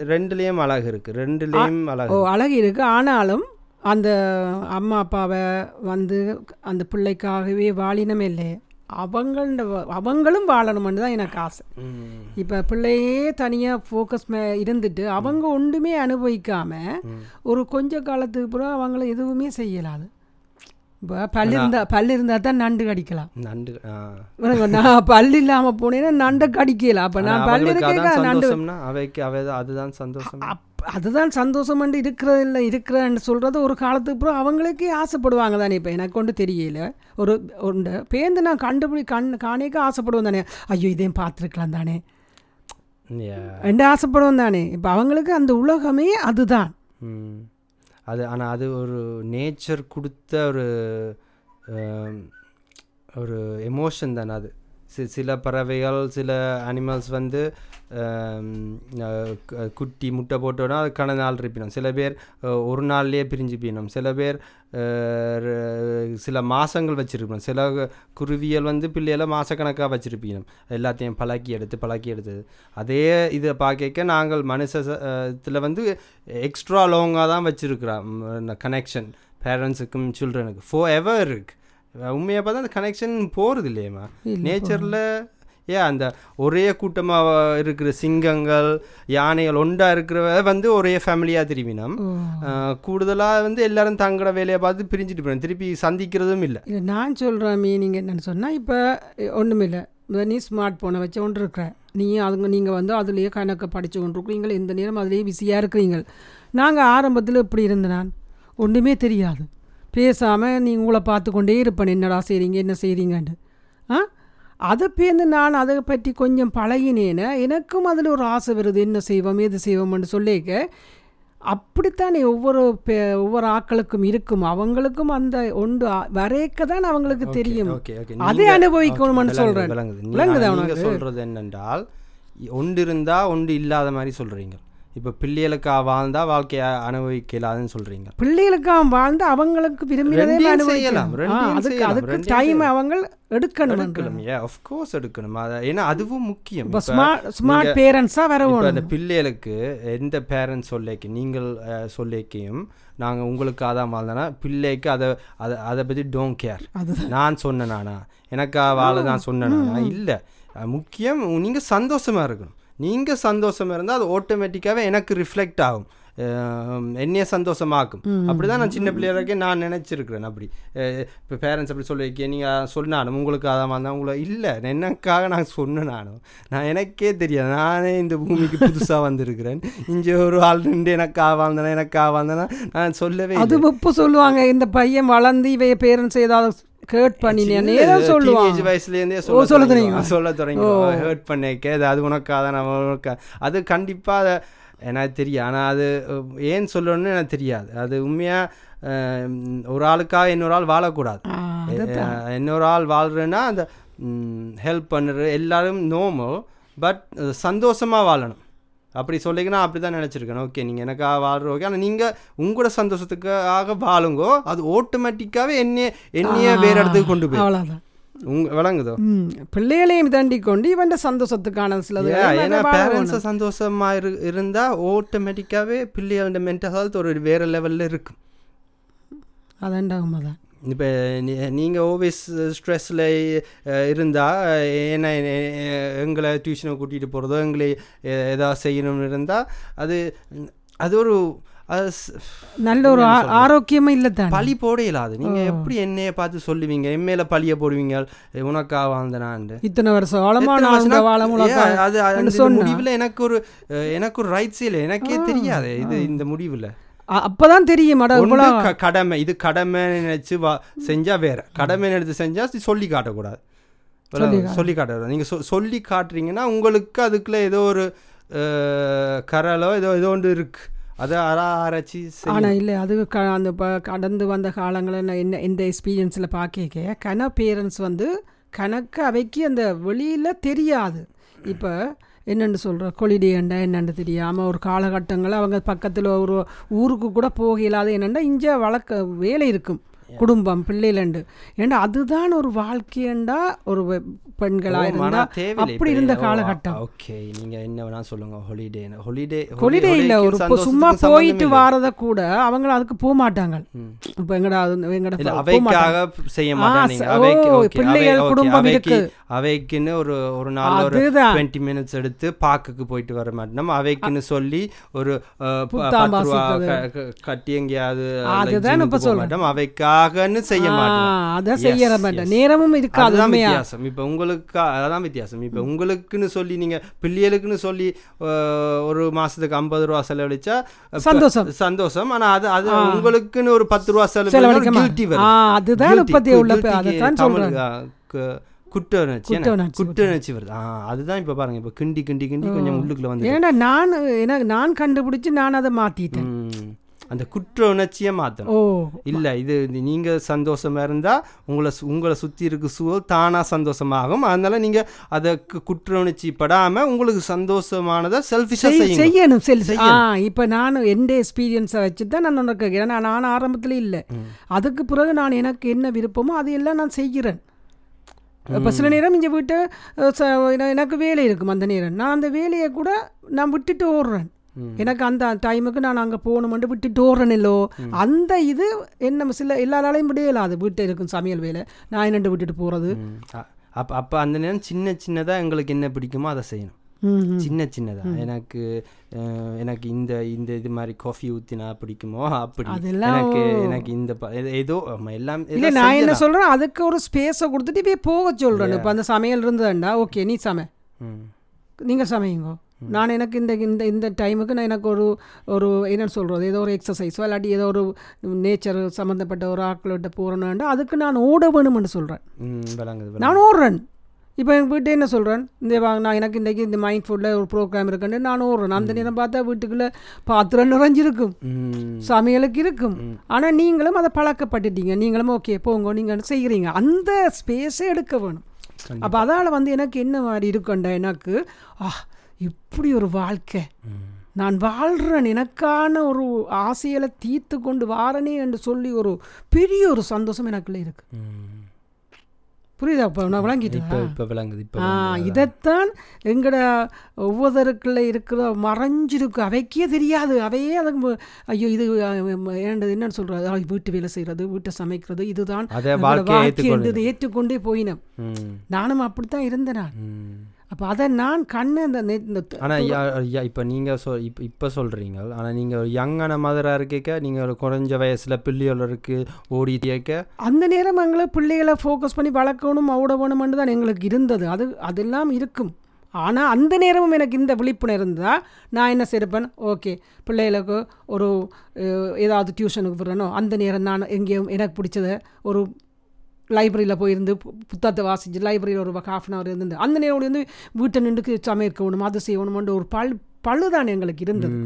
ரெண்டுலயும் அழகு இருக்கு. ரெண்டுலயும் அழகு அழகு இருக்கு. ஆனாலும் அந்த அம்மா அப்பாவை வந்து அந்த பிள்ளைக்காகவே வாழினமே இல்லை அவங்கள அவங்களும் வாழணும்னு தான் எனக்கு ஆசை. இப்போ பிள்ளையே தனியாக ஃபோக்கஸ் மே இருந்துட்டு அவங்க ஒன்றுமே அனுபவிக்காம ஒரு கொஞ்ச காலத்துக்கு பிறகு அவங்கள எதுவுமே செய்யலாது. இப்போ பல் இருந்தா பல் இருந்தால் தான் நண்டு கடிக்கலாம். நண்டு நான் பல் இல்லாமல் போனேன்னா நண்டை கடிக்கலாம் அப்போ நான் பல் அதான் நண்டு சந்தோஷம்னா அவைக்கு அவை அதுதான் சந்தோஷம் அதுதான் சந்தோஷம் இருக்கிறது இல்லை இருக்கிறேன்னு சொல்கிறது ஒரு காலத்துக்கு அப்புறம் அவங்களுக்கே ஆசைப்படுவாங்க தானே இப்போ. எனக்கு ஒன்று தெரியல. ஒரு ஒன்று பேருந்து நான் கண்டுபிடி கண் காணேக்க ஆசைப்படுவோம் தானே. ஐயோ இதையும் பார்த்துருக்கலாம் தானே. ரெண்டு ஆசைப்படுவோம் தானே. இப்போ அவங்களுக்கு அந்த உலகமே அதுதான். அது ஆனால் அது ஒரு நேச்சர் கொடுத்த ஒரு ஒரு எமோஷன் தானே அது. சில பறவைகள் சில அனிமல்ஸ் வந்து குட்டி முட்டை போட்டோன்னா அது கன நாள் இருப்பினோம். சில பேர் ஒரு நாள்லேயே பிரிஞ்சு போயிடும் சில பேர் சில மாதங்கள் வச்சுருப்போம் சில குருவியல் வந்து பிள்ளைகளை மாதக்கணக்காக வச்சுருப்பீங்க எல்லாத்தையும் பழக்கி எடுத்து பழக்கி எடுத்தது அதே இதை பார்க்க நாங்கள் மனுஷ இதில் வந்து எக்ஸ்ட்ரா லாங்காக தான் வச்சுருக்குறோம். கனெக்ஷன் பேரண்ட்ஸுக்கும் சில்ட்ரனுக்கு ஃபோ எவர் இருக்கு. உண்மையாக பார்த்தா அந்த கனெக்ஷன் போகிறது இல்லையம்மா இல்ல, நேச்சரில் ஏன் அந்த ஒரே கூட்டமாக இருக்கிற சிங்கங்கள் யானைகள் ஒண்டா இருக்கிறவ வந்து ஒரே ஃபேமிலியாக திரும்பினோம் கூடுதலாக வந்து எல்லாரும் தங்களோட வேலையை பார்த்து பிரிஞ்சுட்டு போயிடும். திருப்பி சந்திக்கிறதும் இல்லை. இல்லை நான் சொல்கிற மீனிங் என்னன்னு சொன்னால் இப்போ ஒன்றுமில்லை நீ ஸ்மார்ட் ஃபோனை வச்சு கொண்டு இருக்கிற. நீ அதுங்க நீங்கள் வந்து அதுலேயே கணக்கை படித்து கொண்டு இருக்கிறீங்க. இந்த நேரம் அதுலேயே பிஸியாக இருக்கிறீங்க. நாங்கள் ஆரம்பத்தில் இப்படி இருந்த நான்? ஒன்றுமே தெரியாது. பேசாமல் நீ உங்களை பார்த்து கொண்டே இருப்பேன். என்னடா செய்கிறீங்க என்ன செய்கிறீங்கன்ட்டு ஆ? அதை பேர்ந்து நான் அதை பற்றி கொஞ்சம் பழகினேன்னு எனக்கும் அதில் ஒரு ஆசை வருது என்ன செய்வோம் எது செய்வோம்னு சொல்லிக்க. அப்படித்தானே ஒவ்வொரு பே- ஒவ்வொரு ஆக்களுக்கும் இருக்கும் அவங்களுக்கும் அந்த ஒன்று வரைக்க தான் அவங்களுக்கு தெரியும். அதை அனுபவிக்கணும்னு உனக்கு? சொல்றது என்னென்றால் ஒன்று இருந்தா ஒன்று இல்லாத மாதிரி சொல்றீங்க. இப்போ பிள்ளைகளுக்கா வாழ்ந்தா வாழ்க்கையை அனுபவிக்கலாதுன்னு சொல்றீங்க. பிள்ளைகளுக்காக வாழ்ந்து அவங்களுக்கு விரும்பினதே அனுபவிக்கலாம் அதுக்கு அதுக்கு டைம். அவங்க எடுக்கணும். எடுக்கணும் ஏ கோர்ஸ் எடுக்கணும். அத- ஏன்னா அதுவும் முக்கியம். இப்போ ஸ்மார்ட் ஸ்மார்ட் பேரண்ட்ஸாக வர இப்ப அந்த பிள்ளைகளுக்கு எந்த பேரண்ட்ஸ் சொல்லிக்கு நீங்கள் சொல்லிக்கையும் நாங்கள் உங்களுக்கு அதான் வாழ்ந்தனா பிள்ளைக்கு அதை அதை அதை பற்றி டோன்ட் கேர் நான் சொன்னேனானா எனக்கா வாழ நான் சொன்னேனானா இல்லை. முக்கியம் நீங்கள் சந்தோஷமா இருக்கணும். நீங்கள் சந்தோஷமா இருந்தால் அது ஆட்டோமேட்டிக்காகவே எனக்கு ரிஃப்ளெக்ட் ஆகும். என்னைய சந்தோஷமாக்கும். அப்படிதான் நான் சின்ன பிள்ளைகளுக்கே நான் நினச்சிருக்கிறேன் அப்படி. இப்போ பேரண்ட்ஸ் அப்படி சொல்லி வைக்க நீங்கள் சொன்னாலும் உங்களுக்கு அதான் வந்தால் உங்களை இல்லை எனக்காக நான் சொன்னேன் நானும். நான் எனக்கே தெரியாது. நானே இந்த பூமிக்கு புதுசாக வந்திருக்கிறேன். இங்கே ஒரு ஆள் நின்று எனக்காக வாழ்ந்தேனா எனக்காக வாழ்ந்தேனா நான் சொல்லவே அது இப்போ சொல்லுவாங்க இந்த பையன் வளர்ந்து இவைய பேரண்ட்ஸ் ஏதாவது கேட் பண்ணினேன் ஏதோ டீனேஜ் சொல்லுவாங்க வயசுலேருந்தே சொல்ல சொல்ல? தொடங்கி சொல்ல தொடங்கி ஹர்ட் பண்ணிக்க அது அது உனக்காக உனக்கா அது கண்டிப்பாக அதை எனக்கு தெரியும். ஆனால் அது ஏன் சொல்லணும்னு எனக்கு தெரியாது. அது உண்மையாக ஒரு ஆளுக்காக இன்னொரு ஆள் வாழக்கூடாது. இன்னொரு ஆள் வாழ்றேன்னா அந்த ஹெல்ப் பண்ணுற எல்லாரும் நோமல் பட் சந்தோஷமாக வாழணும். அப்படி சொல்லிங்கன்னா அப்படி தான் நினச்சிருக்கேன் ஓகே நீங்கள் எனக்காக வாழ்ற ஓகே ஆனால் நீங்கள் உங்களோட சந்தோஷத்துக்காக வாழுங்கோ அது ஆட்டோமேட்டிக்காகவே என்னைய என்னைய வேறு இடத்துக்கு கொண்டு போய் அவ்வளோதான் உங்க விளங்குதோ? பிள்ளைகளையும் தாண்டி கொண்டு இவன் சந்தோஷத்துக்கான சிலது ஏன்னா பேரண்ட்ஸ். சந்தோஷமா இரு இருந்தா ஆட்டோமேட்டிக்காவே பிள்ளைகளோட மென்டல் ஹெல்த் ஒரு வேற லெவல்ல இருக்கும். அதான்டா உண்மைதான். இப்போ நீங்கள் ஓவிஸ் ஸ்ட்ரெஸ்ஸில் இருந்தால் ஏன்னா எங்களை டியூஷனை கூட்டிகிட்டு போகிறதோ எங்களை எ- ஏதாவது செய்யணும்னு இருந்தால் அது அது ஒரு நல்ல ஒரு ஆ- ஆரோக்கியமும் இல்லை தான்? பழி போட இயலாது நீங்கள் எப்படி என்னைய பார்த்து சொல்லுவீங்க? எம்மையில பழிய போடுவீங்க? உனக்கா வாழ்ந்தனான்ட்டு. இத்தனை வருஷம் அது. முடிவுல எனக்கு ஒரு எனக்கு ஒரு ரைட்ஸ் இல்லை. எனக்கே தெரியாது இது இந்த முடிவுல. அப்பதான் தெரியும் கடமை இது கடமை நினைச்சு வா செஞ்சா வேற. கடமை எடுத்து செஞ்சா சொல்லி காட்டக்கூடாது. சொல்லி காட்டக்கூடாது. நீங்க சொல்லி காட்டுறீங்கன்னா உங்களுக்கு அதுக்குள்ள ஏதோ ஒரு கரலோ ஏதோ ஏதோ ஒன்று இருக்கு. அதை ஆராய்ச்சி செய்யணும். ஆனா இல்லை அது க அந்த ப கடந்து வந்த காலங்களில் நான் என்ன இந்த எக்ஸ்பீரியன்ஸில் பார்க்க கன பேரண்ட்ஸ் வந்து கணக்கு அவைக்கு அந்த வெளியில் தெரியாது. இப்போ என்னென்னு சொல்கிற கொலிடேண்டா என்னென்னு தெரியாமல் ஒரு காலகட்டங்களில் அவங்க பக்கத்தில் ஒரு ஊருக்கு கூட போக இல்லாத என்னென்னா இங்கே வழக்க வேலை இருக்கும். குடும்பம் பிள்ளைலண்டு. ஏண்டா அதுதான் ஒரு வாழ்க்கையண்டா ஒரு வெ- பெண்களா ஓ, இருந்தா அப்படி. இருந்த காலகட்டம். ஓகே நீங்க என்ன வேணா சொல்லுங்க ஹாலிடே ஹாலிடே ஹொலிடே இல்லை ஒரு சும்மா போயிட்டு வாரத கூட அவங்க அதுக்கு போக மாட்டாங்க. இப்போ எங்கடா எங்கடா. அவைக்காக செய்ய மாட்டாங்க அவைக்கு பிள்ளைகள் குடும்பம் அவைக்கு இருக்கு. அவைக்குன்னு ஒரு ஒரு நாள் ஒரு அதுதான். டுவெண்ட்டி மினிட்ஸ் எடுத்து பார்க்குக்கு போயிட்டு வர மாட்டோம். அவைக்குன்னு சொல்லி ஒரு பத்து ரூபா கட்டி எங்கேயாவது அதுதான் இப்ப சொல்றேன். மாட்டோம். அவைக்காகன்னு செய்ய ஆ, மாட்டோம். அதான் செய்யற மாட்டேன். நேரமும் இருக்காது அதுதான் உண்மையா? வித்தியாசம். இப்போ உங்களுக்கு அதான் வித்தியாசம். இப்போ உங்களுக்குன்னு சொல்லி நீங்க பிள்ளைகளுக்குன்னு சொல்லி ஒரு மாசத்துக்கு ஐம்பது ரூபா செலவழிச்சா சந்தோஷம். சந்தோஷம். ஆனா அது அது உங்களுக்குன்னு ஒரு பத்து ரூபா செலவழிக்க அதுதான். இப்பத்தி உள்ள ஆ, கு- குற்ற உணர்ச்சி குற்ற? உணர்ச்சி, வருது. அதுதான் இப்ப பாருங்க. இப்ப கிண்டி கிண்டி கிண்டி கொஞ்சம் உள்ளுக்குள்ள வந்து ஏன்னா நான் எனக்கு நான் கண்டுபிடிச்சு நான் அதை மாத்திட்டேன். அந்த குற்ற உணர்ச்சியை மாத்தணும். ஓ. இல்ல இது நீங்க சந்தோஷமா இருந்தா உங்களை உங்களை சுத்தி இருக்க சூழல் தானா சந்தோஷமாகும். அதனால நீங்க அதை குற்ற உணர்ச்சி படாம உங்களுக்கு சந்தோஷமானதை செல்ஃபிஷா செய்- செய்யுங்க. செய்யணும் ஆ இப்போ நான் எந்த எக்ஸ்பீரியன்ஸை வச்சு தான் நான் உனக்கு கேட்குறேன் நான் ஆரம்பத்தில் இல்லை. அதுக்கு பிறகு நான் எனக்கு என்ன விருப்பமோ அதையெல்லாம் நான் செய்கிறேன். இப்போ சில நேரம் இங்கே வீட்டு எனக்கு வேலை இருக்கும் அந்த நேரம். நான் அந்த வேலையை கூட நான் விட்டுட்டு ஓடுறேன். எனக்கு அந்த டைமுக்கு நான் அங்கே போகணுமெண்டு விட்டுட்டு ஓடுறேன் இல்லோ அந்த இது என்ன சில எல்லாராலையும் முடியல. அது வீட்டு இருக்கும் சமையல் வேலை நான் என்னண்டு விட்டுட்டு போகிறது அப்போ அப்போ அந்த நேரம் சின்ன சின்னதாக எங்களுக்கு என்ன பிடிக்குமோ அதை செய்யணும். சின்ன சின்னதாக எனக்கு எனக்கு இந்த இந்த இது மாதிரி காஃபி ஊற்றினா பிடிக்குமோ? அப்படி. எனக்கு எனக்கு இந்த ஏதோ- எல்லாம் இல்ல நான் என்ன. சொல்றேன் அதுக்கு ஒரு ஸ்பேஸை கொடுத்துட்டு இப்பயே போக சொல்றேன். இப்போ அந்த சமையல் இருந்ததுண்டா ஓகே நீ சமை. ம். நீங்கள் சமையுங்க. நான் எனக்கு இந்த இந்த இந்த டைமுக்கு நான் எனக்கு ஒரு ஒரு என்ன சொல்கிறது ஏதோ ஒரு எக்ஸசைஸோ இல்லாட்டி ஏதோ ஒரு நேச்சர் சம்மந்தப்பட்ட ஒரு ஆட்கள்கிட்ட போகிறேன்னா அதுக்கு நான் ஓட வேணும்னு சொல்கிறேன். நான் ஓடுறேன். இப்போ எங்கள் வீட்டை என்ன சொல்கிறேன் இந்த வா நான் எனக்கு இன்றைக்கி இந்த மைண்ட் ஃபுட்டில் ஒரு ப்ரோக்ராம் இருக்குன்னு நான் ஓடுறேன். அந்த நேரம் பார்த்தா வீட்டுக்குள்ளே பாத்திரம் நிறைஞ்சிருக்கும். சமையலுக்கு இருக்கும். ஆனால் நீங்களும் அதை பழக்கப்பட்டுட்டீங்க. நீங்களும் ஓகே போங்க நீங்கள் செய்கிறீங்க அந்த ஸ்பேஸே எடுக்க வேணும். அப்போ அதால் வந்து எனக்கு என்ன மாதிரி இருக்குண்டா எனக்கு ஆ இப்படி ஒரு வாழ்க்கை. நான் வாழ்கிறேன் எனக்கான ஒரு ஆசைகளை தீர்த்து கொண்டு வாரனே என்று சொல்லி ஒரு பெரிய ஒரு சந்தோஷம் எனக்குள்ள இருக்கு. புரியுதா? இப்போ நான் விளங்கிட்டேன் ஆ இதைத்தான் எங்கட ஒவ்வொருத்தருக்குள்ள இருக்கிற மறைஞ்சிருக்கு. அவைக்கே தெரியாது. அவையே அதுக்கு மு- ஐயோ இது ஏண்டது என்னன்னு சொல்கிறது வீட்டு வேலை செய்கிறது வீட்டை சமைக்கிறது இதுதான் அதை எங்களோட வாழ்க்கையை வாழ்க்கை ஏற்றுக்கொண்டு போயினேன். நானும் அப்படித்தான் இருந்தேன் நான். அப்போ அதை நான் கண்ணு அந்த இந்த ஆனால் இப்போ நீங்கள் சொல் இப்போ இப்போ சொல்கிறீங்க ஆனால் நீங்கள் யங்கான மதராக இருக்கேக்க நீங்கள் ஒரு குறைஞ்ச வயசில் பிள்ளைகளுக்கு ஓடி கேட்க அந்த நேரம் எங்களை பிள்ளைகளை ஃபோக்கஸ் பண்ணி வளர்க்கணும் ஓட வேணுமென்று தான் எங்களுக்கு இருந்தது. அது அதெல்லாம் இருக்கும். ஆனால் அந்த நேரமும் எனக்கு இந்த விழிப்புணர்வு இருந்தால் நான் என்ன செய்கிறப்பேன் ஓகே பிள்ளைகளுக்கு ஒரு ஏதாவது டியூஷனுக்கு விடுறனோ அந்த நேரம் நான் எங்கேயும் எனக்கு பிடிச்சத ஒரு லைப்ரரியில் போயிருந்து புத்தகத்தை வாசிச்சு லைப்ரரியில் ஒரு ஹாஃப் அன் ஹவர் இருந்து அந்த நேரம் வந்து வீட்டை நின்றுக்கு சமைக்கணும் அது செய்யணுமென்ற ஒரு பல் பழுதான் எங்களுக்கு இருந்தது.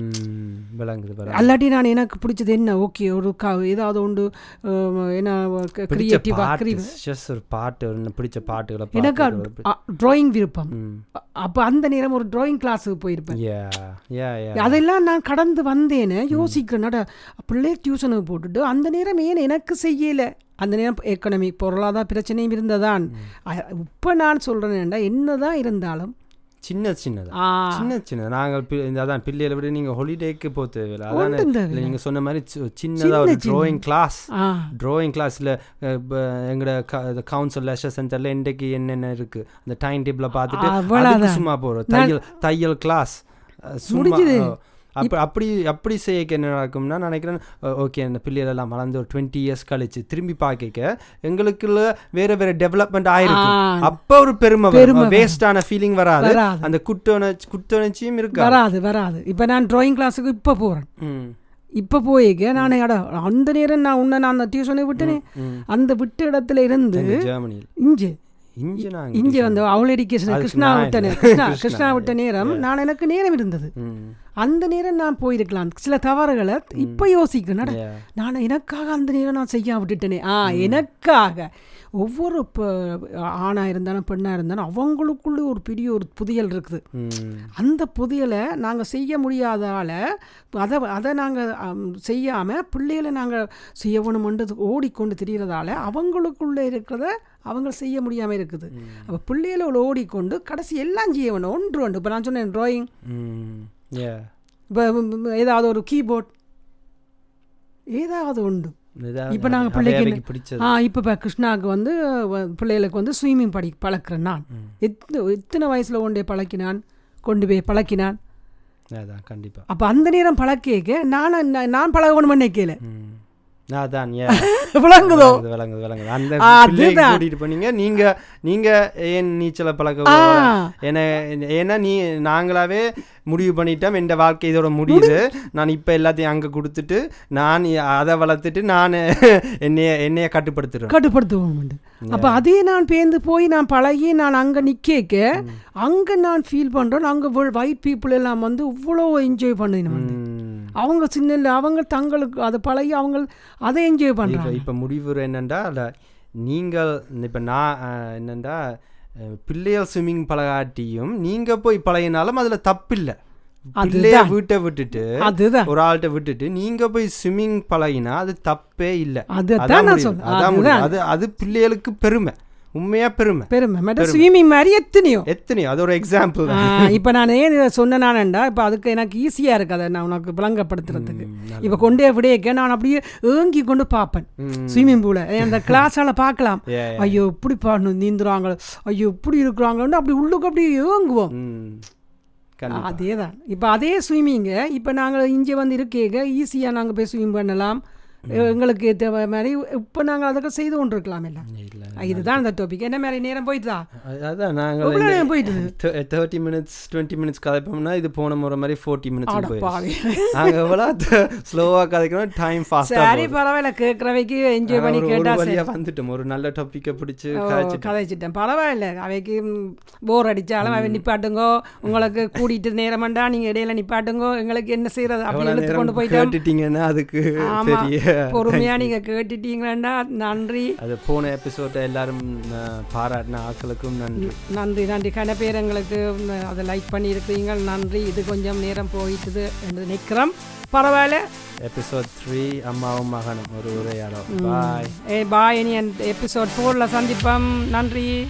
அல்லாட்டி நான் எனக்கு பிடிச்சது என்ன? ஓகே ஒரு க ஏதாவது அஹ், என்ன கிரியேட்டிவாக பாட்டு பிடிச்ச பாட்டுகளை எனக்கு ட்ராயிங் விருப்பம். அப்போ அந்த நேரம் ஒரு ட்ராயிங் கிளாஸுக்கு போயிருப்பேன். அதெல்லாம் நான் கடந்து வந்தேனே யோசிக்கிறேன். நட பிள்ளை டியூஷனுக்கு போட்டுட்டு அந்த நேரம் ஏன் எனக்கு செய்யலை? அந்த நேரம் எக்கனமி பொருளாதார பிரச்சனையும் இருந்ததான். இப்போ நான் சொல்கிறேன்டா என்னதான் இருந்தாலும் சின்ன சின்னதா. சின்ன சின்ன நாங்கள் அதான் பிள்ளைகளை விட நீங்கள் ஹாலிடேக்கு போக தேவையில்லை அதானே? நீங்கள் சொன்ன மாதிரி சி- சின்னதா ஒரு ட்ராயிங் கிளாஸ் ட்ராயிங் கிளாஸில் எங்களோட கவுன்சில் லெஷர் சென்டரில் இன்றைக்கு என்னென்ன இருக்குது அந்த டைம் டேபிளை பார்த்துட்டு சும்மா போகிறோம் தையல் தையல் கிளாஸ் சும்மா அப்ப அப்படி அப்படி செய்யக்க என்ன நடக்கும்னா நான் நினைக்கிறேன் ஓகே அந்த பிள்ளைகள் எல்லாம் வளர்ந்து ஒரு டுவெண்ட்டி இயர்ஸ் கழிச்சு திரும்பி பார்க்க எங்களுக்குள்ள வேற வேற டெவலப்மெண்ட் ஆயிருக்கு. அப்ப ஒரு பெருமை வேஸ்டான ஃபீலிங் வராது. அந்த குட்டோணர்ச்சி குட்டோணர்ச்சியும் இருக்கா வராது வராது. இப்போ நான் ட்ராயிங் கிளாஸுக்கு இப்போ போகிறேன் இப்போ போயிக்க நான் அட அந்த நேரம் நான் உன்னை நான் அந்த டியூஷனை விட்டேனே ம். அந்த விட்ட இடத்துல இருந்து எங்க இங்கே வந்து அவள் எடிக்கேஷன் அதுக்கு கிருஷ்ணா நான் விட்ட இல்லை. நேரம். கிருஷ்ணா கிருஷ்ணா, கிருஷ்ணா விட்ட நேரம். நான் எனக்கு நேரம் இருந்தது. ம் அந்த நேரம் நான் போயிருக்கலாம். சில தவறுகளை இப்போ யோசிக்கிறேன். அட, Yeah. நான் எனக்காக அந்த நேரம் நான் செய்ய விட்டுட்டேனே. ஆ எனக்காக. ஒவ்வொரு இப்போ ஆணாக இருந்தாலும் பெண்ணாக இருந்தாலும் அவங்களுக்குள்ள ஒரு பெரிய ஒரு புதியல் இருக்குது. அந்த புதியலை நாங்கள் செய்ய முடியாதால அதை அதை நாங்கள் செய்யாமல் பிள்ளைகளை நாங்கள் செய்ய வேணுமென்றது ஓடிக்கொண்டு திரிகிறதால அவங்களுக்குள்ளே இருக்கிறத அவங்க செய்ய முடியாமல் இருக்குது. அப்போ பிள்ளைகளை ஓடிக்கொண்டு கடைசி எல்லாம் செய்ய வேணும் ஒன்று ஒன்று இப்போ நான் சொன்னேன் ட்ராயிங். இப்போ ஏதாவது ஒரு கீபோர்ட் ஏதாவது உண்டு இதான் இப்ப நாங்க அது பிள்ளைக்கு பிடிச்சது. ஆ இப்போ இப்போ கிருஷ்ணாவுக்கு வந்து பிள்ளைகளுக்கு வந்து ஸ்விம்மிங் படி பழக்கிறேன் நான். எத்தனை எத்தனை வயசில் கொண்டே பழக்கினான் கொண்டு போய் பழக்கினான். அதான் கண்டிப்பா. அப்போ அந்த நேரம் பழக்கேக்க நான் நான் நான் பழகணும்னு நினைக்கல அதான். விளங்குதோ? விளங்குது விளங்குது அந்த. கூட்டிட்டு போனீங்க. நீங்க நீங்க ஏன் நீச்சலை பழக்க ஏன்னா நீ நாங்களாவே முடிவு பண்ணிட்டோம் என் வாழ்க்கை இதோட முடியுது. நான் இப்போ எல்லாத்தையும் அங்கே கொடுத்துட்டு நான் அதை வளர்த்துட்டு நான் என்னைய என்னைய கட்டுப்படுத்துறேன் கட்டுப்படுத்துவோம் அப்போ அதே நான் பேர்ந்து போய் நான் பழகி நான் அங்கே நிற்க அங்கே நான் ஃபீல் பண்ணுறேன் அங்கே ஒயிட் பீப்புள் எல்லாம் வந்து இவ்வளோ என்ஜாய் பண்ணினோம். அவங்க சின்ன இல்லை அவங்க தங்களுக்கு அதை பழகி அவங்க அதை என்ஜாய் பண்ணுறாங்க இப்போ முடிவு என்னண்டா இல்ல நீங்கள் இப்போ நான் அஹ், பிள்ளைகள் ஸ்விம்மிங் பழகாட்டியும் நீங்க போய் பழகினாலும் அதுல தப்பில்லை. பிள்ளைய வீட்டை விட்டுட்டு அதுதான். ஒரு ஆள்கிட்ட விட்டுட்டு நீங்க போய் ஸ்விம்மிங் பழகினா அது தப்பே இல்லை. அதான். அது அது பிள்ளைகளுக்கு பெருமை. உண்மையா பெருமை. பெருமை. மற்ற ஸ்விமிங் மாதிரி எத்தனையோ. எத்தனையோ? அது ஒரு எக்ஸாம்பிள் இப்போ நான் ஏன் இதை சொன்னேனானண்டா இப்போ அதுக்கு எனக்கு ஈஸியாக இருக்குது அதை நான் உனக்கு விளங்கப்படுத்துறதுக்கு. இப்போ கொண்டே விடையக்க நான் அப்படியே ஏங்கி கொண்டு பார்ப்பேன். ஸ்விம்மிங் பூலை அந்த கிளாஸால் பார்க்கலாம். ஐயோ இப்படி பாடணும் நீந்துறாங்க ஐயோ இப்படி இருக்கிறாங்கன்னு அப்படி உள்ளுக்கு அப்படி ஏங்குவோம். அதே தான் இப்போ அதே ஸ்விம்மிங்கை இப்போ நாங்கள் இங்கே வந்து இருக்கேங்க ஈஸியாக நாங்கள் போய் ஸ்விம் பண்ணலாம். எங்களுக்கு ஏற்ற மாதிரி இப்போ நாங்கள் அதுக்கு செய்து கொண்டு இருக்கலாம் எல்லாம் இல்ல இதுதான் அந்த டாபிக் என்ன மாதிரி நேரம் போயிட்டுதா அது- அதான் நாங்கள் போயிட்டு தேர்ட்டி மினிட்ஸ் டுவெண்ட்டி மினிட்ஸ் கதைப்போம்னா இது போன முறை மாதிரி ஃபோர்ட்டி மினிட்ஸ் நாங்கள் எவ்வளோ ஸ்லோவாக கதைக்கிறோம் டைம் ஃபாஸ்ட்டாக சரி பரவாயில்ல கேட்குறவைக்கு என்ஜாய் பண்ணி கேட்டா வழியாக வந்துட்டோம். ஒரு நல்ல டாப்பிக்கை பிடிச்சி கதைச்சிட்டேன் பரவாயில்ல அவைக்கு போர் அடிச்சாலும் அவன் நிப்பாட்டுங்கோ. உங்களுக்கு கூட்டிட்டு நேரமாண்டா நீங்க இடையில நிப்பாட்டுங்கோ. எங்களுக்கு என்ன செய்யறது அப்படி எவ்வளோ இழுத்து நேரம் கொண்டு கேட்டுட்டீங்கன்னா அதுக்கு ஆமா பெரிய பொறுமையா நீங்க கேட்டுட்டீங்களா நன்றி. அது போன எபிசோட்டை எல்லாரும் பாராட்டின ஆட்களுக்கும் நன்றி. நன்றி நன்றி. கன பேர் எங்களுக்கு ம், அதை லைக் பண்ணியிருக்கிறீங்க. நன்றி. இது கொஞ்சம் நேரம் போயிட்டுது என்று நிற்கிறோம் பரவாயில்ல. எபிசோட் த்ரீ அம்மாவும் மகனும். ஒரு உரையாடல். பாய் ஏ பாய் இனி எபிசோட் ஃபோரில் சந்திப்போம். நன்றி.